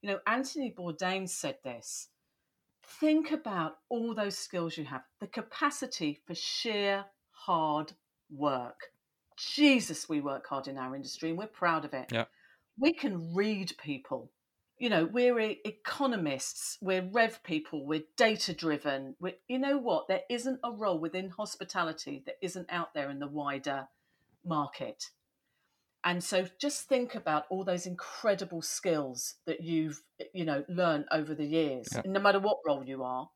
You know, Anthony Bourdain said this think about all those skills you have, the capacity for sheer hard work. Jesus, we work hard in our industry and we're proud of it. Yeah. We can read people. You know, we're economists, we're rev people, we're data driven. We're, you know what? There isn't a role within hospitality that isn't out there in the wider market. And so just think about all those incredible skills that you've, eh, you know, learned over the years, Yeah. no matter what role you are,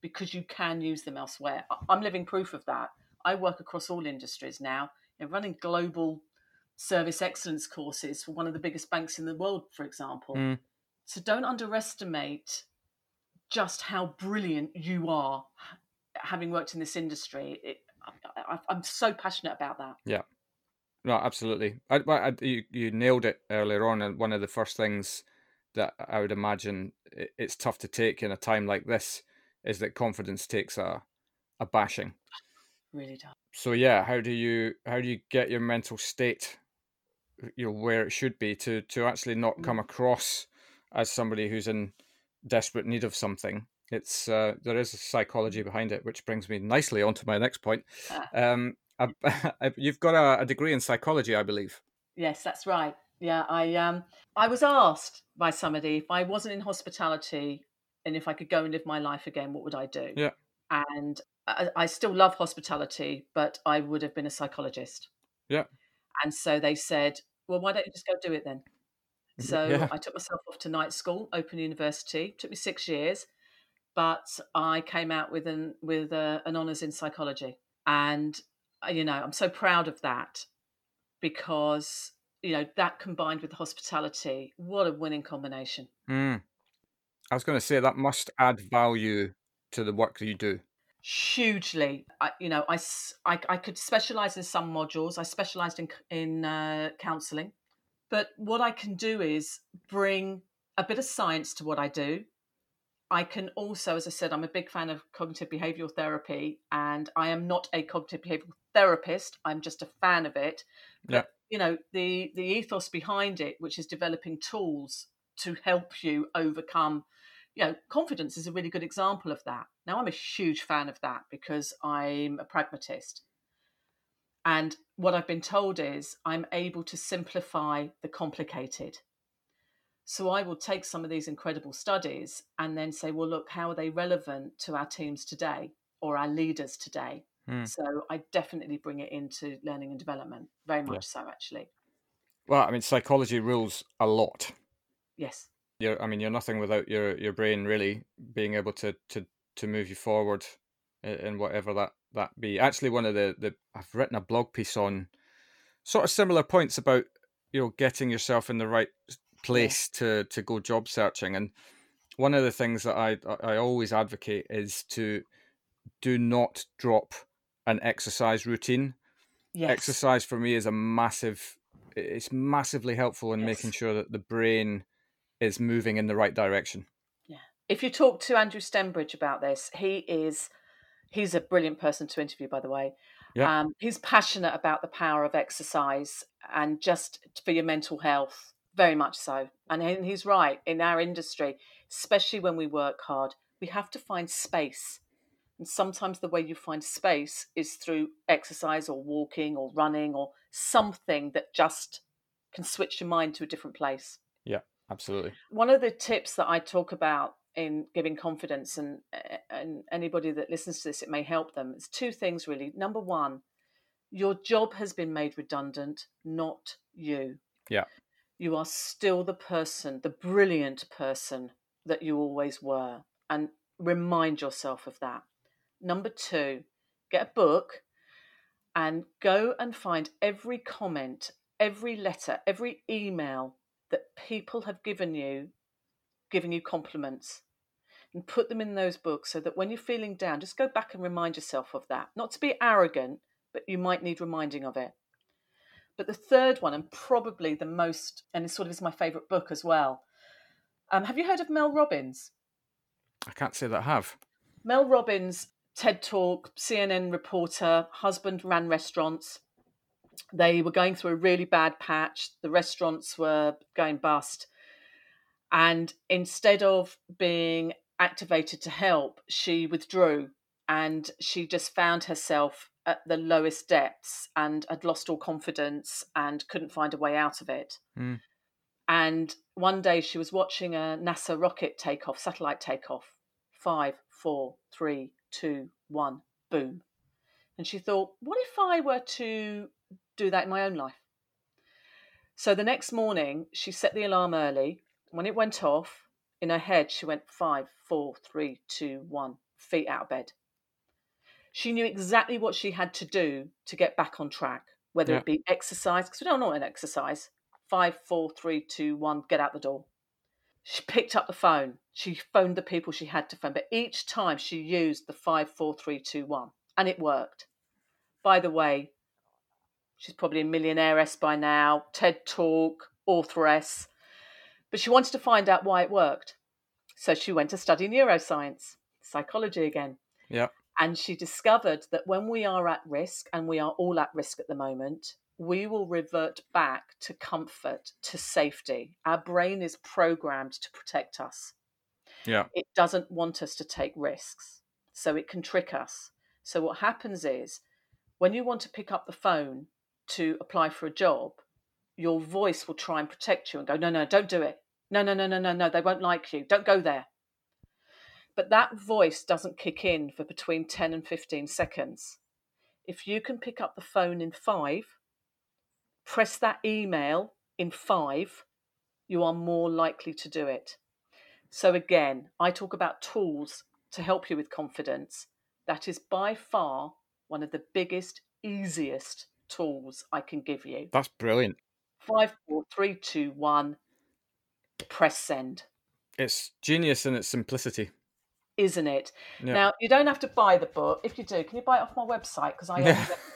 because you can use them elsewhere. I'm living proof of that. I work across all industries now, you know, running global service excellence courses for one of the biggest banks in the world, for example. Mm. So don't underestimate just how brilliant you are having worked in this industry. It, I, I'm so passionate about that. Yeah. No, absolutely. I, I, you you nailed it earlier on, and one of the first things that I would imagine it's tough to take in a time like this is that confidence takes a a bashing. Really does. So yeah, how do you how do you get your mental state, you know, where it should be to to actually not come across as somebody who's in desperate need of something? It's uh, there is a psychology behind it, which brings me nicely onto my next point. Ah. Um, I, I, you've got a, a degree in psychology, I believe. Yes, that's right. Yeah, I um I was asked by somebody if I wasn't in hospitality and if I could go and live my life again, what would I do? Yeah. And I, I still love hospitality, but I would have been a psychologist. Yeah. And so they said, well, why don't you just go do it then? So Yeah. I took myself off to night school, Open University. took me six years, but I came out with an with a, an honours in psychology, and uh, you know I'm so proud of that because you know that combined with hospitality, what a winning combination. Mm. I was going to say that must add value to the work that you do. Hugely. I, you know I, I, I could specialize in some modules. I specialized in in uh, counseling but what i can do is bring a bit of science to what i do. I can also as i said i'm a big fan of cognitive behavioral therapy and i am not a cognitive behavioral therapist. I'm just a fan of it. But Yeah. you know the the ethos behind it which is developing tools to help you overcome you know, confidence is a really good example of that. Now, I'm a huge fan of that because I'm a pragmatist. And what I've been told is I'm able to simplify the complicated. So I will take some of these incredible studies and then say, well, look, how are they relevant to our teams today or our leaders today? Hmm. So I definitely bring it into learning and development, very much so, actually. Well, I mean, psychology rules a lot. Yes. You're, I mean, you're nothing without your, your brain really being able to, to, to move you forward in, whatever that, that be. Actually, one of the, the I've written a blog piece on sort of similar points about you know getting yourself in the right place to to go job searching. And one of the things that I I always advocate is to do not drop an exercise routine. Yes. Exercise for me is a massive. It's massively helpful in Yes. making sure that the brain is moving in the right direction. Yeah. If you talk to Andrew Stembridge about this, he is he's a brilliant person to interview, by the way. Yeah. Um, he's passionate about the power of exercise and just for your mental health, very much so. And he's right in our industry, especially when we work hard, we have to find space. And sometimes the way you find space is through exercise or walking or running or something that just can switch your mind to a different place Absolutely. one of the tips that I talk about in giving confidence, and eh, and anybody that listens to this, it may help them. It's two things really. Number one, your job has been made redundant, not you. Yeah. You are still the person, the brilliant person that you always were. And remind yourself of that. Number two, get a book and go and find every comment, every letter, every email that people have given you, giving you compliments, and put them in those books so that when you're feeling down, just go back and remind yourself of that. Not to be arrogant, but you might need reminding of it. But the third one, and probably the most, and it sort of is my favourite book as well. Um, have you heard of Mel Robbins? I can't say that I have. Mel Robbins, TED Talk, CNN reporter, husband ran restaurants. They were going through a really bad patch. The restaurants were going bust. And instead of being activated to help, she withdrew and she just found herself at the lowest depths and had lost all confidence and couldn't find a way out of it. Mm. And one day she was watching a NASA rocket take off, satellite take off. Five, four, three, two, one, boom. And she thought, what if I were to do that in my own life? So the next morning, she set the alarm early. When it went off, in her head, she went five, four, three, two, one, feet out of bed. She knew exactly what she had to do to get back on track, whether Yeah. it be exercise, because we don't know an exercise. Five, four, three, two, one, get out the door. She picked up the phone. She phoned the people she had to phone, but each time she used the five, four, three, two, one, and it worked. By the way, she's probably a millionairess by now, TED Talk, authoress, but she wanted to find out why it worked. So she went to study neuroscience, psychology again. Yeah. And she discovered that when we are at risk, and we are all at risk at the moment, we will revert back to comfort, to safety. Our brain is programmed to protect us. Yeah. It doesn't want us to take risks. So it can trick us. So what happens is when you want to pick up the phone to apply for a job, your voice will try and protect you and go, no, no, don't do it. No, no, no, no, no, no, they won't like you. Don't go there. But that voice doesn't kick in for between 10 and 15 seconds. If you can pick up the phone in five, press that email in five, you are more likely to do it. So, again, I talk about tools to help you with confidence. That is by far one of the biggest, easiest tools I can give you. That's brilliant. Five, four, three, two, one, press send. It's genius in its simplicity. Isn't it? Yeah. Now, you don't have to buy the book. If you do, can you buy it off my website? Because I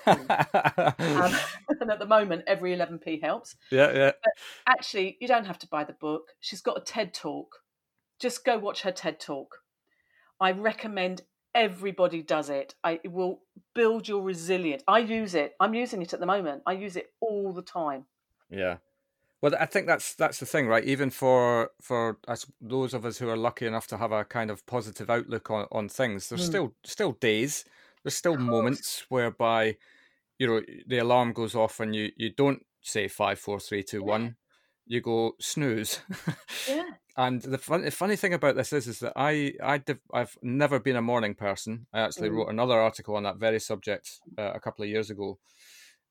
own um, and at the moment, every 11p helps. yeah, yeah. Actually, you don't have to buy the book. She's got a TED talk. Just go watch her TED talk. I recommend everybody does it. I, it will build your resilience. I use it. I'm using it at the moment. I use it all the time. Yeah. Well, I think that's that's the thing, right? Even for for us, those of us who are lucky enough to have a kind of positive outlook on, on things, there's Mm. still still days, there's still moments whereby, you know, the alarm goes off and you you don't say five, four, three, two, Yeah. one, you go snooze. Yeah. And the fun, the funny thing about this is, is that I, I, div- I've never been a morning person. I actually Mm. wrote another article on that very subject uh, a couple of years ago,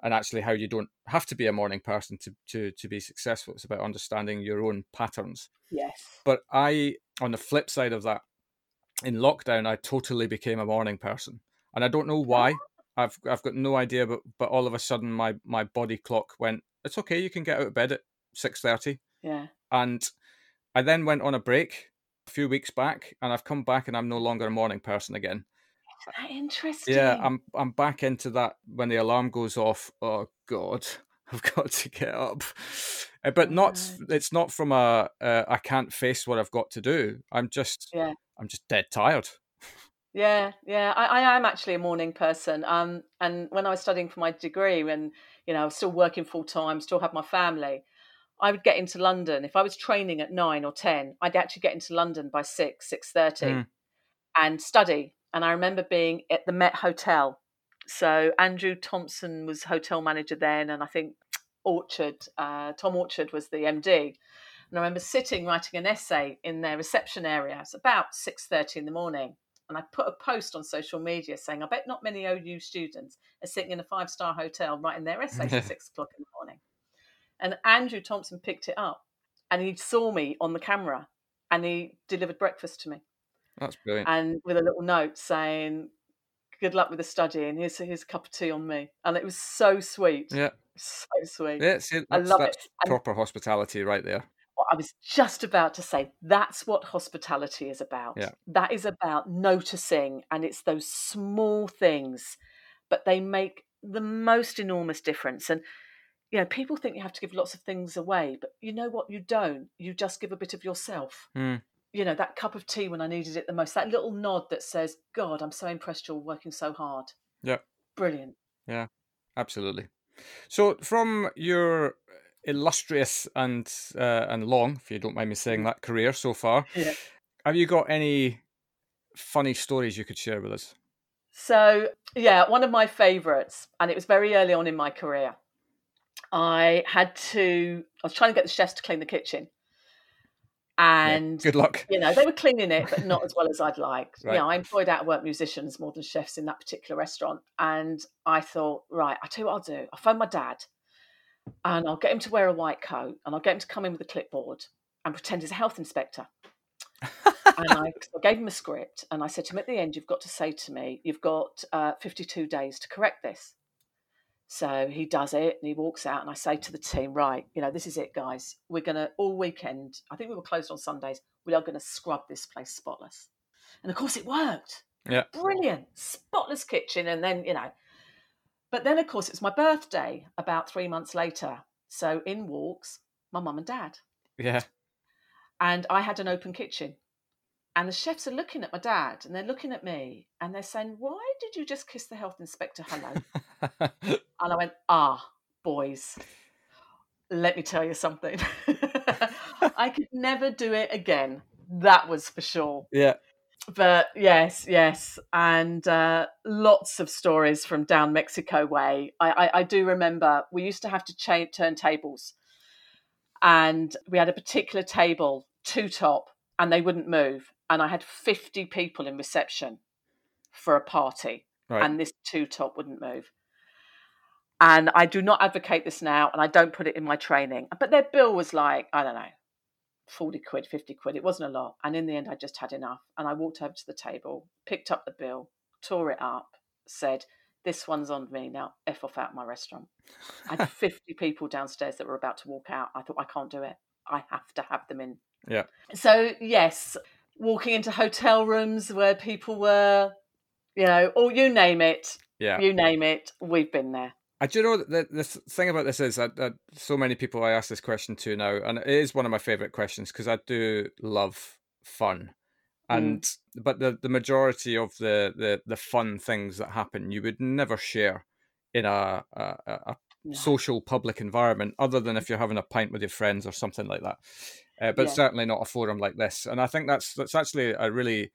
and actually how you don't have to be a morning person to, to, to be successful. It's about understanding your own patterns. Yes. But I, on the flip side of that, in lockdown, I totally became a morning person, and I don't know why. I've, I've got no idea, but, but all of a sudden, my, my body clock went. It's okay. You can get out of bed at six thirty Yeah. and I then went on a break a few weeks back, and I've come back, and I'm no longer a morning person again. Isn't that interesting? Yeah, I'm I'm back into that when the alarm goes off. Oh God, I've got to get up, Uh, but not. It's not from a uh, I can't face what I've got to do. I'm just Yeah. I'm just dead tired. Yeah, yeah, I, I am actually a morning person. Um, and when I was studying for my degree, when you know I was still working full time, still had my family, I would get into London. If I was training at nine or ten, I'd actually get into London by six, six thirty, Mm. and study. And I remember being at the Met Hotel. So Andrew Thompson was hotel manager then, and I think Orchard, uh, Tom Orchard was the MD. And I remember sitting writing an essay in their reception area. It's about six thirty in the morning, and I put a post on social media saying, "I bet not many OU students are sitting in a five star hotel writing their essays at six o'clock in the morning." And Andrew Thompson picked it up, and he saw me on the camera, and he delivered breakfast to me. That's brilliant. and with a little note saying, "Good luck with the study," and here's here's a cup of tea on me, and it was so sweet, Yeah, so sweet. yeah. See, I love it. And proper hospitality right there. I was just about to say, that's what hospitality is about. Yeah. That is about noticing, and it's those small things, but they make the most enormous difference. And you know, people think you have to give lots of things away, but you know what? You don't. You just give a bit of yourself. Mm. You know, that cup of tea when I needed it the most, that little nod that says, God, I'm so impressed you're working so hard. Yeah. Brilliant. Yeah, absolutely. So, from your illustrious and uh, and long, if you don't mind me saying that, career so far, Yeah. have you got any funny stories you could share with us? So, yeah, one of my favourites, and it was very early on in my career. I had to, I was trying to get the chefs to clean the kitchen. Yeah, And, Good luck. you know, they were cleaning it, but not as well as I'd like. Right. Yeah, I employed out of work musicians more than chefs in that particular restaurant. And I thought, right, I'll tell you what I'll do. I'll phone my dad and I'll get him to wear a white coat and I'll get him to come in with a clipboard and pretend he's a health inspector. and I, I gave him a script and I said to him at the end, you've got to say to me, you've got uh, 52 days to correct this. So he does it and he walks out and I say to the team, right, you know, this is it, guys. We're going to, all weekend, I think we were closed on Sundays, we are going to scrub this place spotless. And of course it worked. Yeah. Brilliant. Spotless kitchen. And then, you know, but then of course it's my birthday about three months later. So in walks my mum and dad Yeah. and I had an open kitchen. And the chefs are looking at my dad and they're looking at me and they're saying, Why did you just kiss the health inspector hello? and I went, Ah, boys, let me tell you something. I could never do it again. That was for sure. yeah. But yes, yes. And uh, lots of stories from down Mexico way. I, I, I do remember we used to have to cha- turn tables and we had a particular table, two top, and they wouldn't move. And I had 50 people in reception for a party, Right. and this two top wouldn't move. And I do not advocate this now, and I don't put it in my training. But their bill was like, I don't know, 40 quid, 50 quid. It wasn't a lot. And in the end, I just had enough. And I walked over to the table, picked up the bill, tore it up, said, This one's on me. Now, F off out of my restaurant. I had 50 people downstairs that were about to walk out. I thought, I can't do it. I have to have them in. Yeah. So, yes, walking into hotel rooms where people were, you know, or you name it, yeah. you name it, we've been there. I do know that the, the thing about this is that, that so many people I ask this question to now, and it is one of my favorite questions because I do love fun, and mm. but the the majority of the, the the fun things that happen you would never share in a a, a a No. social public environment, other than if mm. you're having a pint with your friends or something like that. Uh, but Yeah. certainly not a forum like this, and I think that's that's actually a really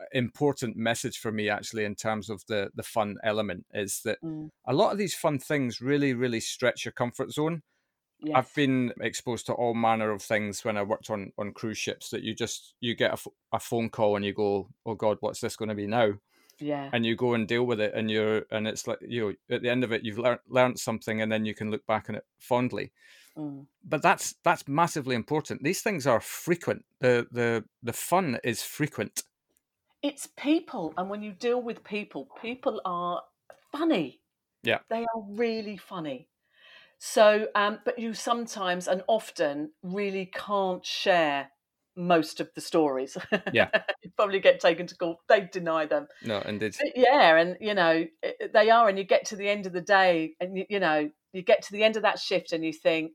uh, important message for me actually in terms of the the fun element is that Mm, a lot of these fun things really, really stretch your comfort zone. yes. I've been exposed to all manner of things when I worked on on cruise ships that you just you get a, a phone call and you go, oh God, what's this going to be now? yeah. And you go and deal with it, and you're and it's like you know at the end of it you've learned learned something, and then you can look back on it fondly. Mm, But that's that's massively important. These things are frequent. The the the fun is frequent. it's people and when you deal with people people are funny Yeah. they are really funny so um but you sometimes and often really can't share most of the stories Yeah. you probably get taken to court they deny them No, indeed. But yeah and you know they are and you get to the end of the day and you, you know you get to the end of that shift and you think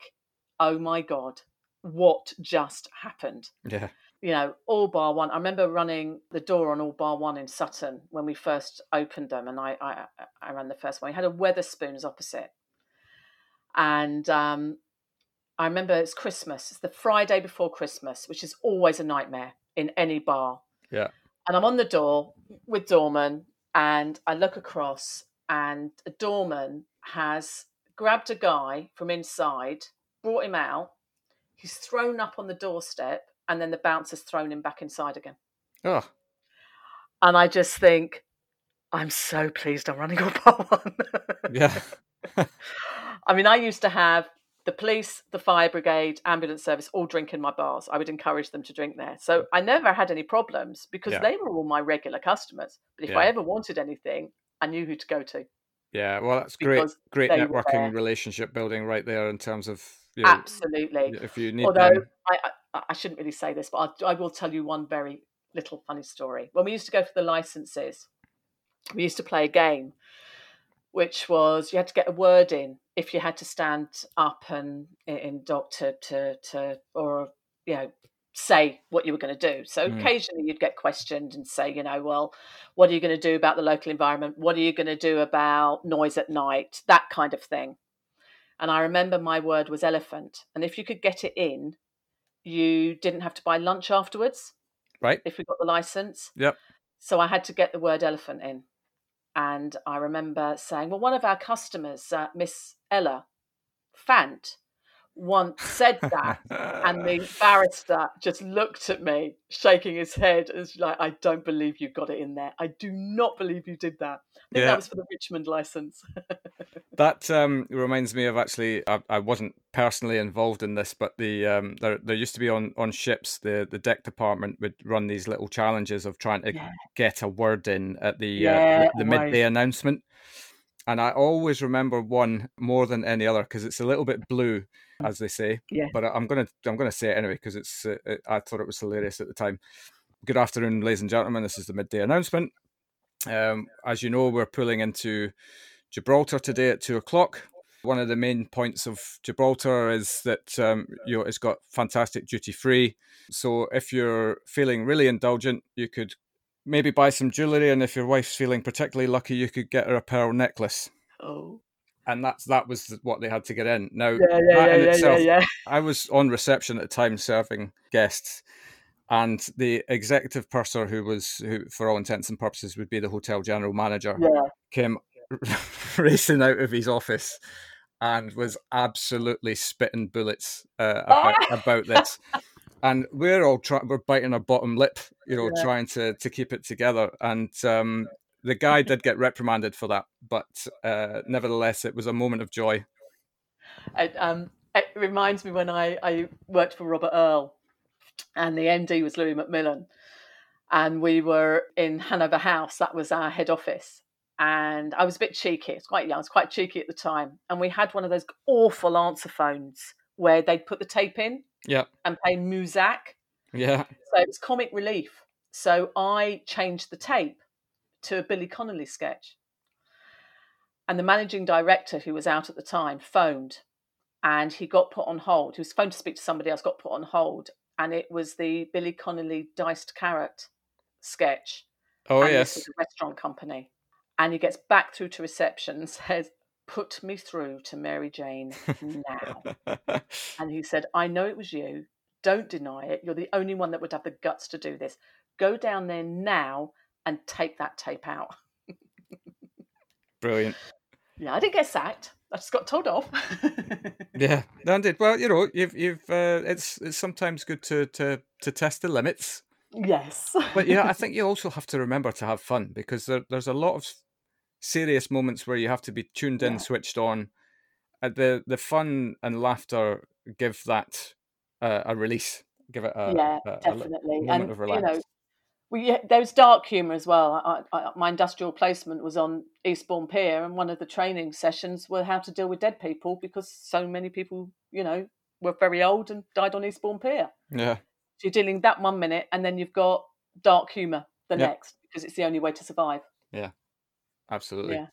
oh my god what just happened Yeah. you know, all bar one. I remember running the door on all bar one in Sutton when we first opened them, and I I, I ran the first one. We had a Wetherspoons opposite, and um, I remember it's Christmas. It's the Friday before Christmas, which is always a nightmare in any bar. Yeah. And I'm on the door with doorman, and I look across, and a doorman has grabbed a guy from inside, brought him out. He's thrown up on the doorstep, and then the bouncer's thrown him back inside again. Oh, And I just think, I'm so pleased I'm running all bar one. yeah. I mean, I used to have the police, the fire brigade, ambulance service all drink in my bars. I would encourage them to drink there. So mm. I never had any problems because Yeah. they were all my regular customers. But if Yeah. I ever wanted anything, I knew who to go to. Yeah, well, that's great, great networking, relationship building, right there in terms of you know, Absolutely. if you need Although them. I, I, I shouldn't really say this, but I, I will tell you one very little funny story. When we used to go for the licenses, we used to play a game, which was you had to get a word in if you had to stand up and in doctor to to or you know say what you were going to do. So Mm. occasionally you'd get questioned and say, you know, well, what are you going to do about the local environment? What are you going to do about noise at night? That kind of thing. And I remember my word was elephant. And if you could get it in, you didn't have to buy lunch afterwards Right. if we got the license. Yep. So I had to get the word elephant in. And I remember saying, well, one of our customers, uh, Miss Ella Fant, once said that. and the barrister just looked at me, shaking his head, and was like, I don't believe you got it in there. I do not believe you did that. I think Yeah. that was for the Richmond license. That um, reminds me of actually, I, I wasn't personally involved in this, but the um, there there used to be on, on ships the the deck department would run these little challenges of trying to Yeah. get a word in at the Yeah, uh, the, the midday announcement, and I always remember one more than any other because it's a little bit blue, as they say. Yeah. But I'm gonna I'm gonna say it anyway because it's uh, it, I thought it was hilarious at the time. Good afternoon, ladies and gentlemen. This is the midday announcement. Um, as you know, we're pulling into Gibraltar today at two o'clock. One of the main points of Gibraltar is that um, you know it's got fantastic duty free. So if you're feeling really indulgent, you could maybe buy some jewellery, and if your wife's feeling particularly lucky, you could get her a pearl necklace. Oh, And that's that was what they had to get in. Now yeah, yeah, that yeah, in yeah, itself, yeah, yeah. I was on reception at the time serving guests, and the executive purser, who was, who for all intents and purposes would be the hotel general manager, Yeah. came racing out of his office and was absolutely spitting bullets uh, about, about this. And we're all trying, we're biting our bottom lip, you know, Yeah. trying to to keep it together. And um, the guy did get reprimanded for that, but uh, nevertheless, it was a moment of joy. It, um, it reminds me when I, I worked for Robert Earl and the MD was Louis Macmillan. And we were in Hanover House, that was our head office. And I was a bit cheeky, I was quite young, I was quite cheeky at the time. And we had one of those awful answer phones where they'd put the tape in Yeah, and play Muzak. yeah, So it was comic relief. So I changed the tape to a Billy Connolly sketch. And the managing director, who was out at the time, phoned and he got put on hold. He was phoned to speak to somebody else, got put on hold. And it was the Billy Connolly diced carrot sketch. oh and yes, this was a restaurant company. And he gets back through to reception and says, Put me through to Mary Jane now. And he said, I know it was you. Don't deny it. You're the only one that would have the guts to do this. Go down there now and take that tape out. brilliant. Yeah, I didn't get sacked. I just got told off. Yeah, no, indeed. Well, you know, you've you've uh, it's it's sometimes good to to to test the limits, yes. but yeah, I think you also have to remember to have fun because there, there's a lot of serious moments where you have to be tuned in, Yeah. switched on. Uh, the the fun and laughter give that uh, a release, give it a yeah, a- definitely. moment And of you know, we there was dark humour as well. I, I, my industrial placement was on Eastbourne Pier, and one of the training sessions were how to deal with dead people because so many people, you know, were very old and died on Eastbourne Pier. yeah, So you're dealing that one minute, and then you've got dark humour the Yeah. next because it's the only way to survive. Absolutely. Yeah.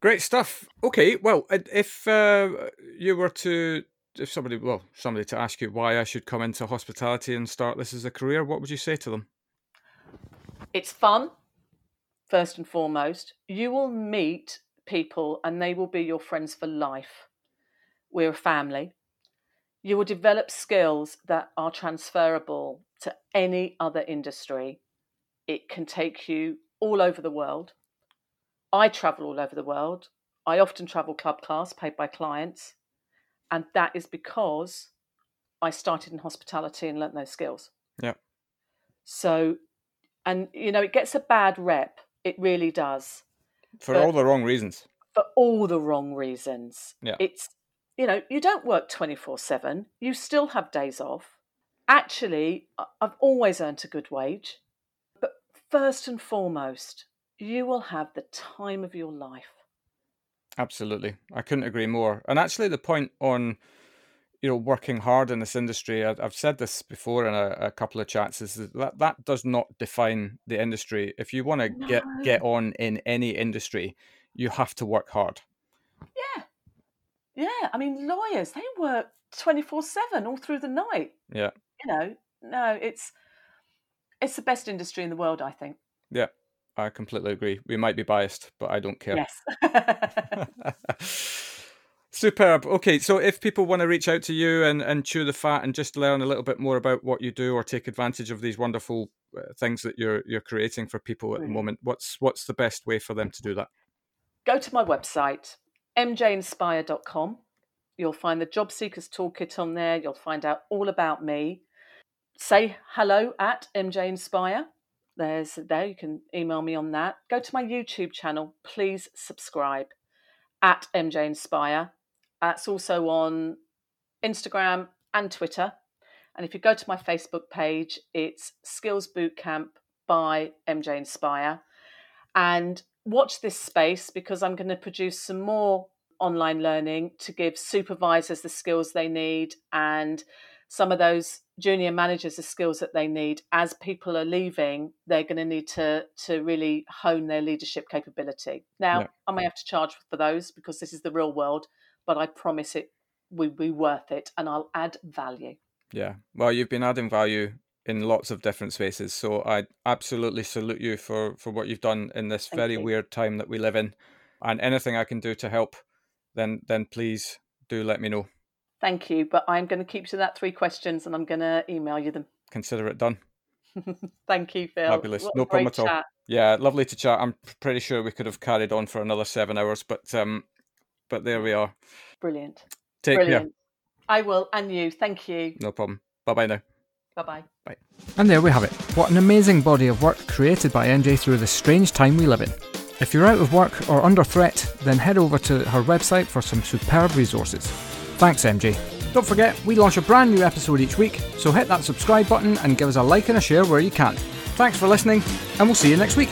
Great stuff. Okay, well, if uh, you were to, if somebody, well, somebody to ask you why I should come into hospitality and start this as a career, what would you say to them? It's fun, first and foremost. You will meet people, and they will be your friends for life. We're a family. You will develop skills that are transferable to any other industry. It can take you all over the world. I travel all over the world. I often travel club class, paid by clients. And that is because I started in hospitality and learnt those skills. Yeah. So, and you know, it gets a bad rep. It really does For But- all the wrong reasons. for all the wrong reasons. Yeah. It's you know, you don't work 24 7, you still have days off. Actually, I've always earned a good wage. But first and foremost, you will have the time of your life. Absolutely. I couldn't agree more. And actually, the point on you know working hard in this industry i've said this before in a, a, couple of chats is that that does not define the industry if you want to no. get get on in any industry you have to work hard yeah yeah i mean lawyers they work 24 7 all through the night yeah you know no it's it's the best industry in the world i think yeah i completely agree we might be biased but i don't care yes Superb. Okay, so if people want to reach out to you and, and chew the fat and just learn a little bit more about what you do or take advantage of these wonderful uh, things that you're you're creating for people at the moment, what's what's the best way for them to do that? Go to my website, mjinspire.com. You'll find the Job Seekers Toolkit on there. You'll find out all about me. Say hello at mjinspire. There's there. You can email me on that. Go to my YouTube channel. Please subscribe at MJ Inspire. that's also on Instagram and Twitter. And if you go to my Facebook page, it's Skills Bootcamp by MJ Inspire. And watch this space because I'm going to produce some more online learning to give supervisors the skills they need and some of those junior managers the skills that they need as people are leaving they're going to need to to really hone their leadership capability now yeah. i may have to charge for those because this is the real world but I promise it will be worth it and I'll add value. Yeah. Well, you've been adding value in lots of different spaces. So I absolutely salute you for, for what you've done in this Thank very you. weird time that we live in. And anything I can do to help, then then please do let me know. Thank you. But I'm going to keep to that three questions and I'm going to email you them. Consider it done. Thank you, Phil. Fabulous. What no problem at all. Chat. Yeah, lovely to chat. I'm pretty sure we could have carried on for another seven hours, but um, but there we are. Brilliant. Take Brilliant. care. I will, and you. Thank you. No problem. Bye bye now. Bye bye. Bye. And there we have it. What an amazing body of work created by MJ through the strange time we live in. If you're out of work or under threat, then head over to her website for some superb resources. Thanks, MJ. Don't forget, we launch a brand new episode each week, so hit that subscribe button and give us a like and a share where you can. Thanks for listening, and we'll see you next week.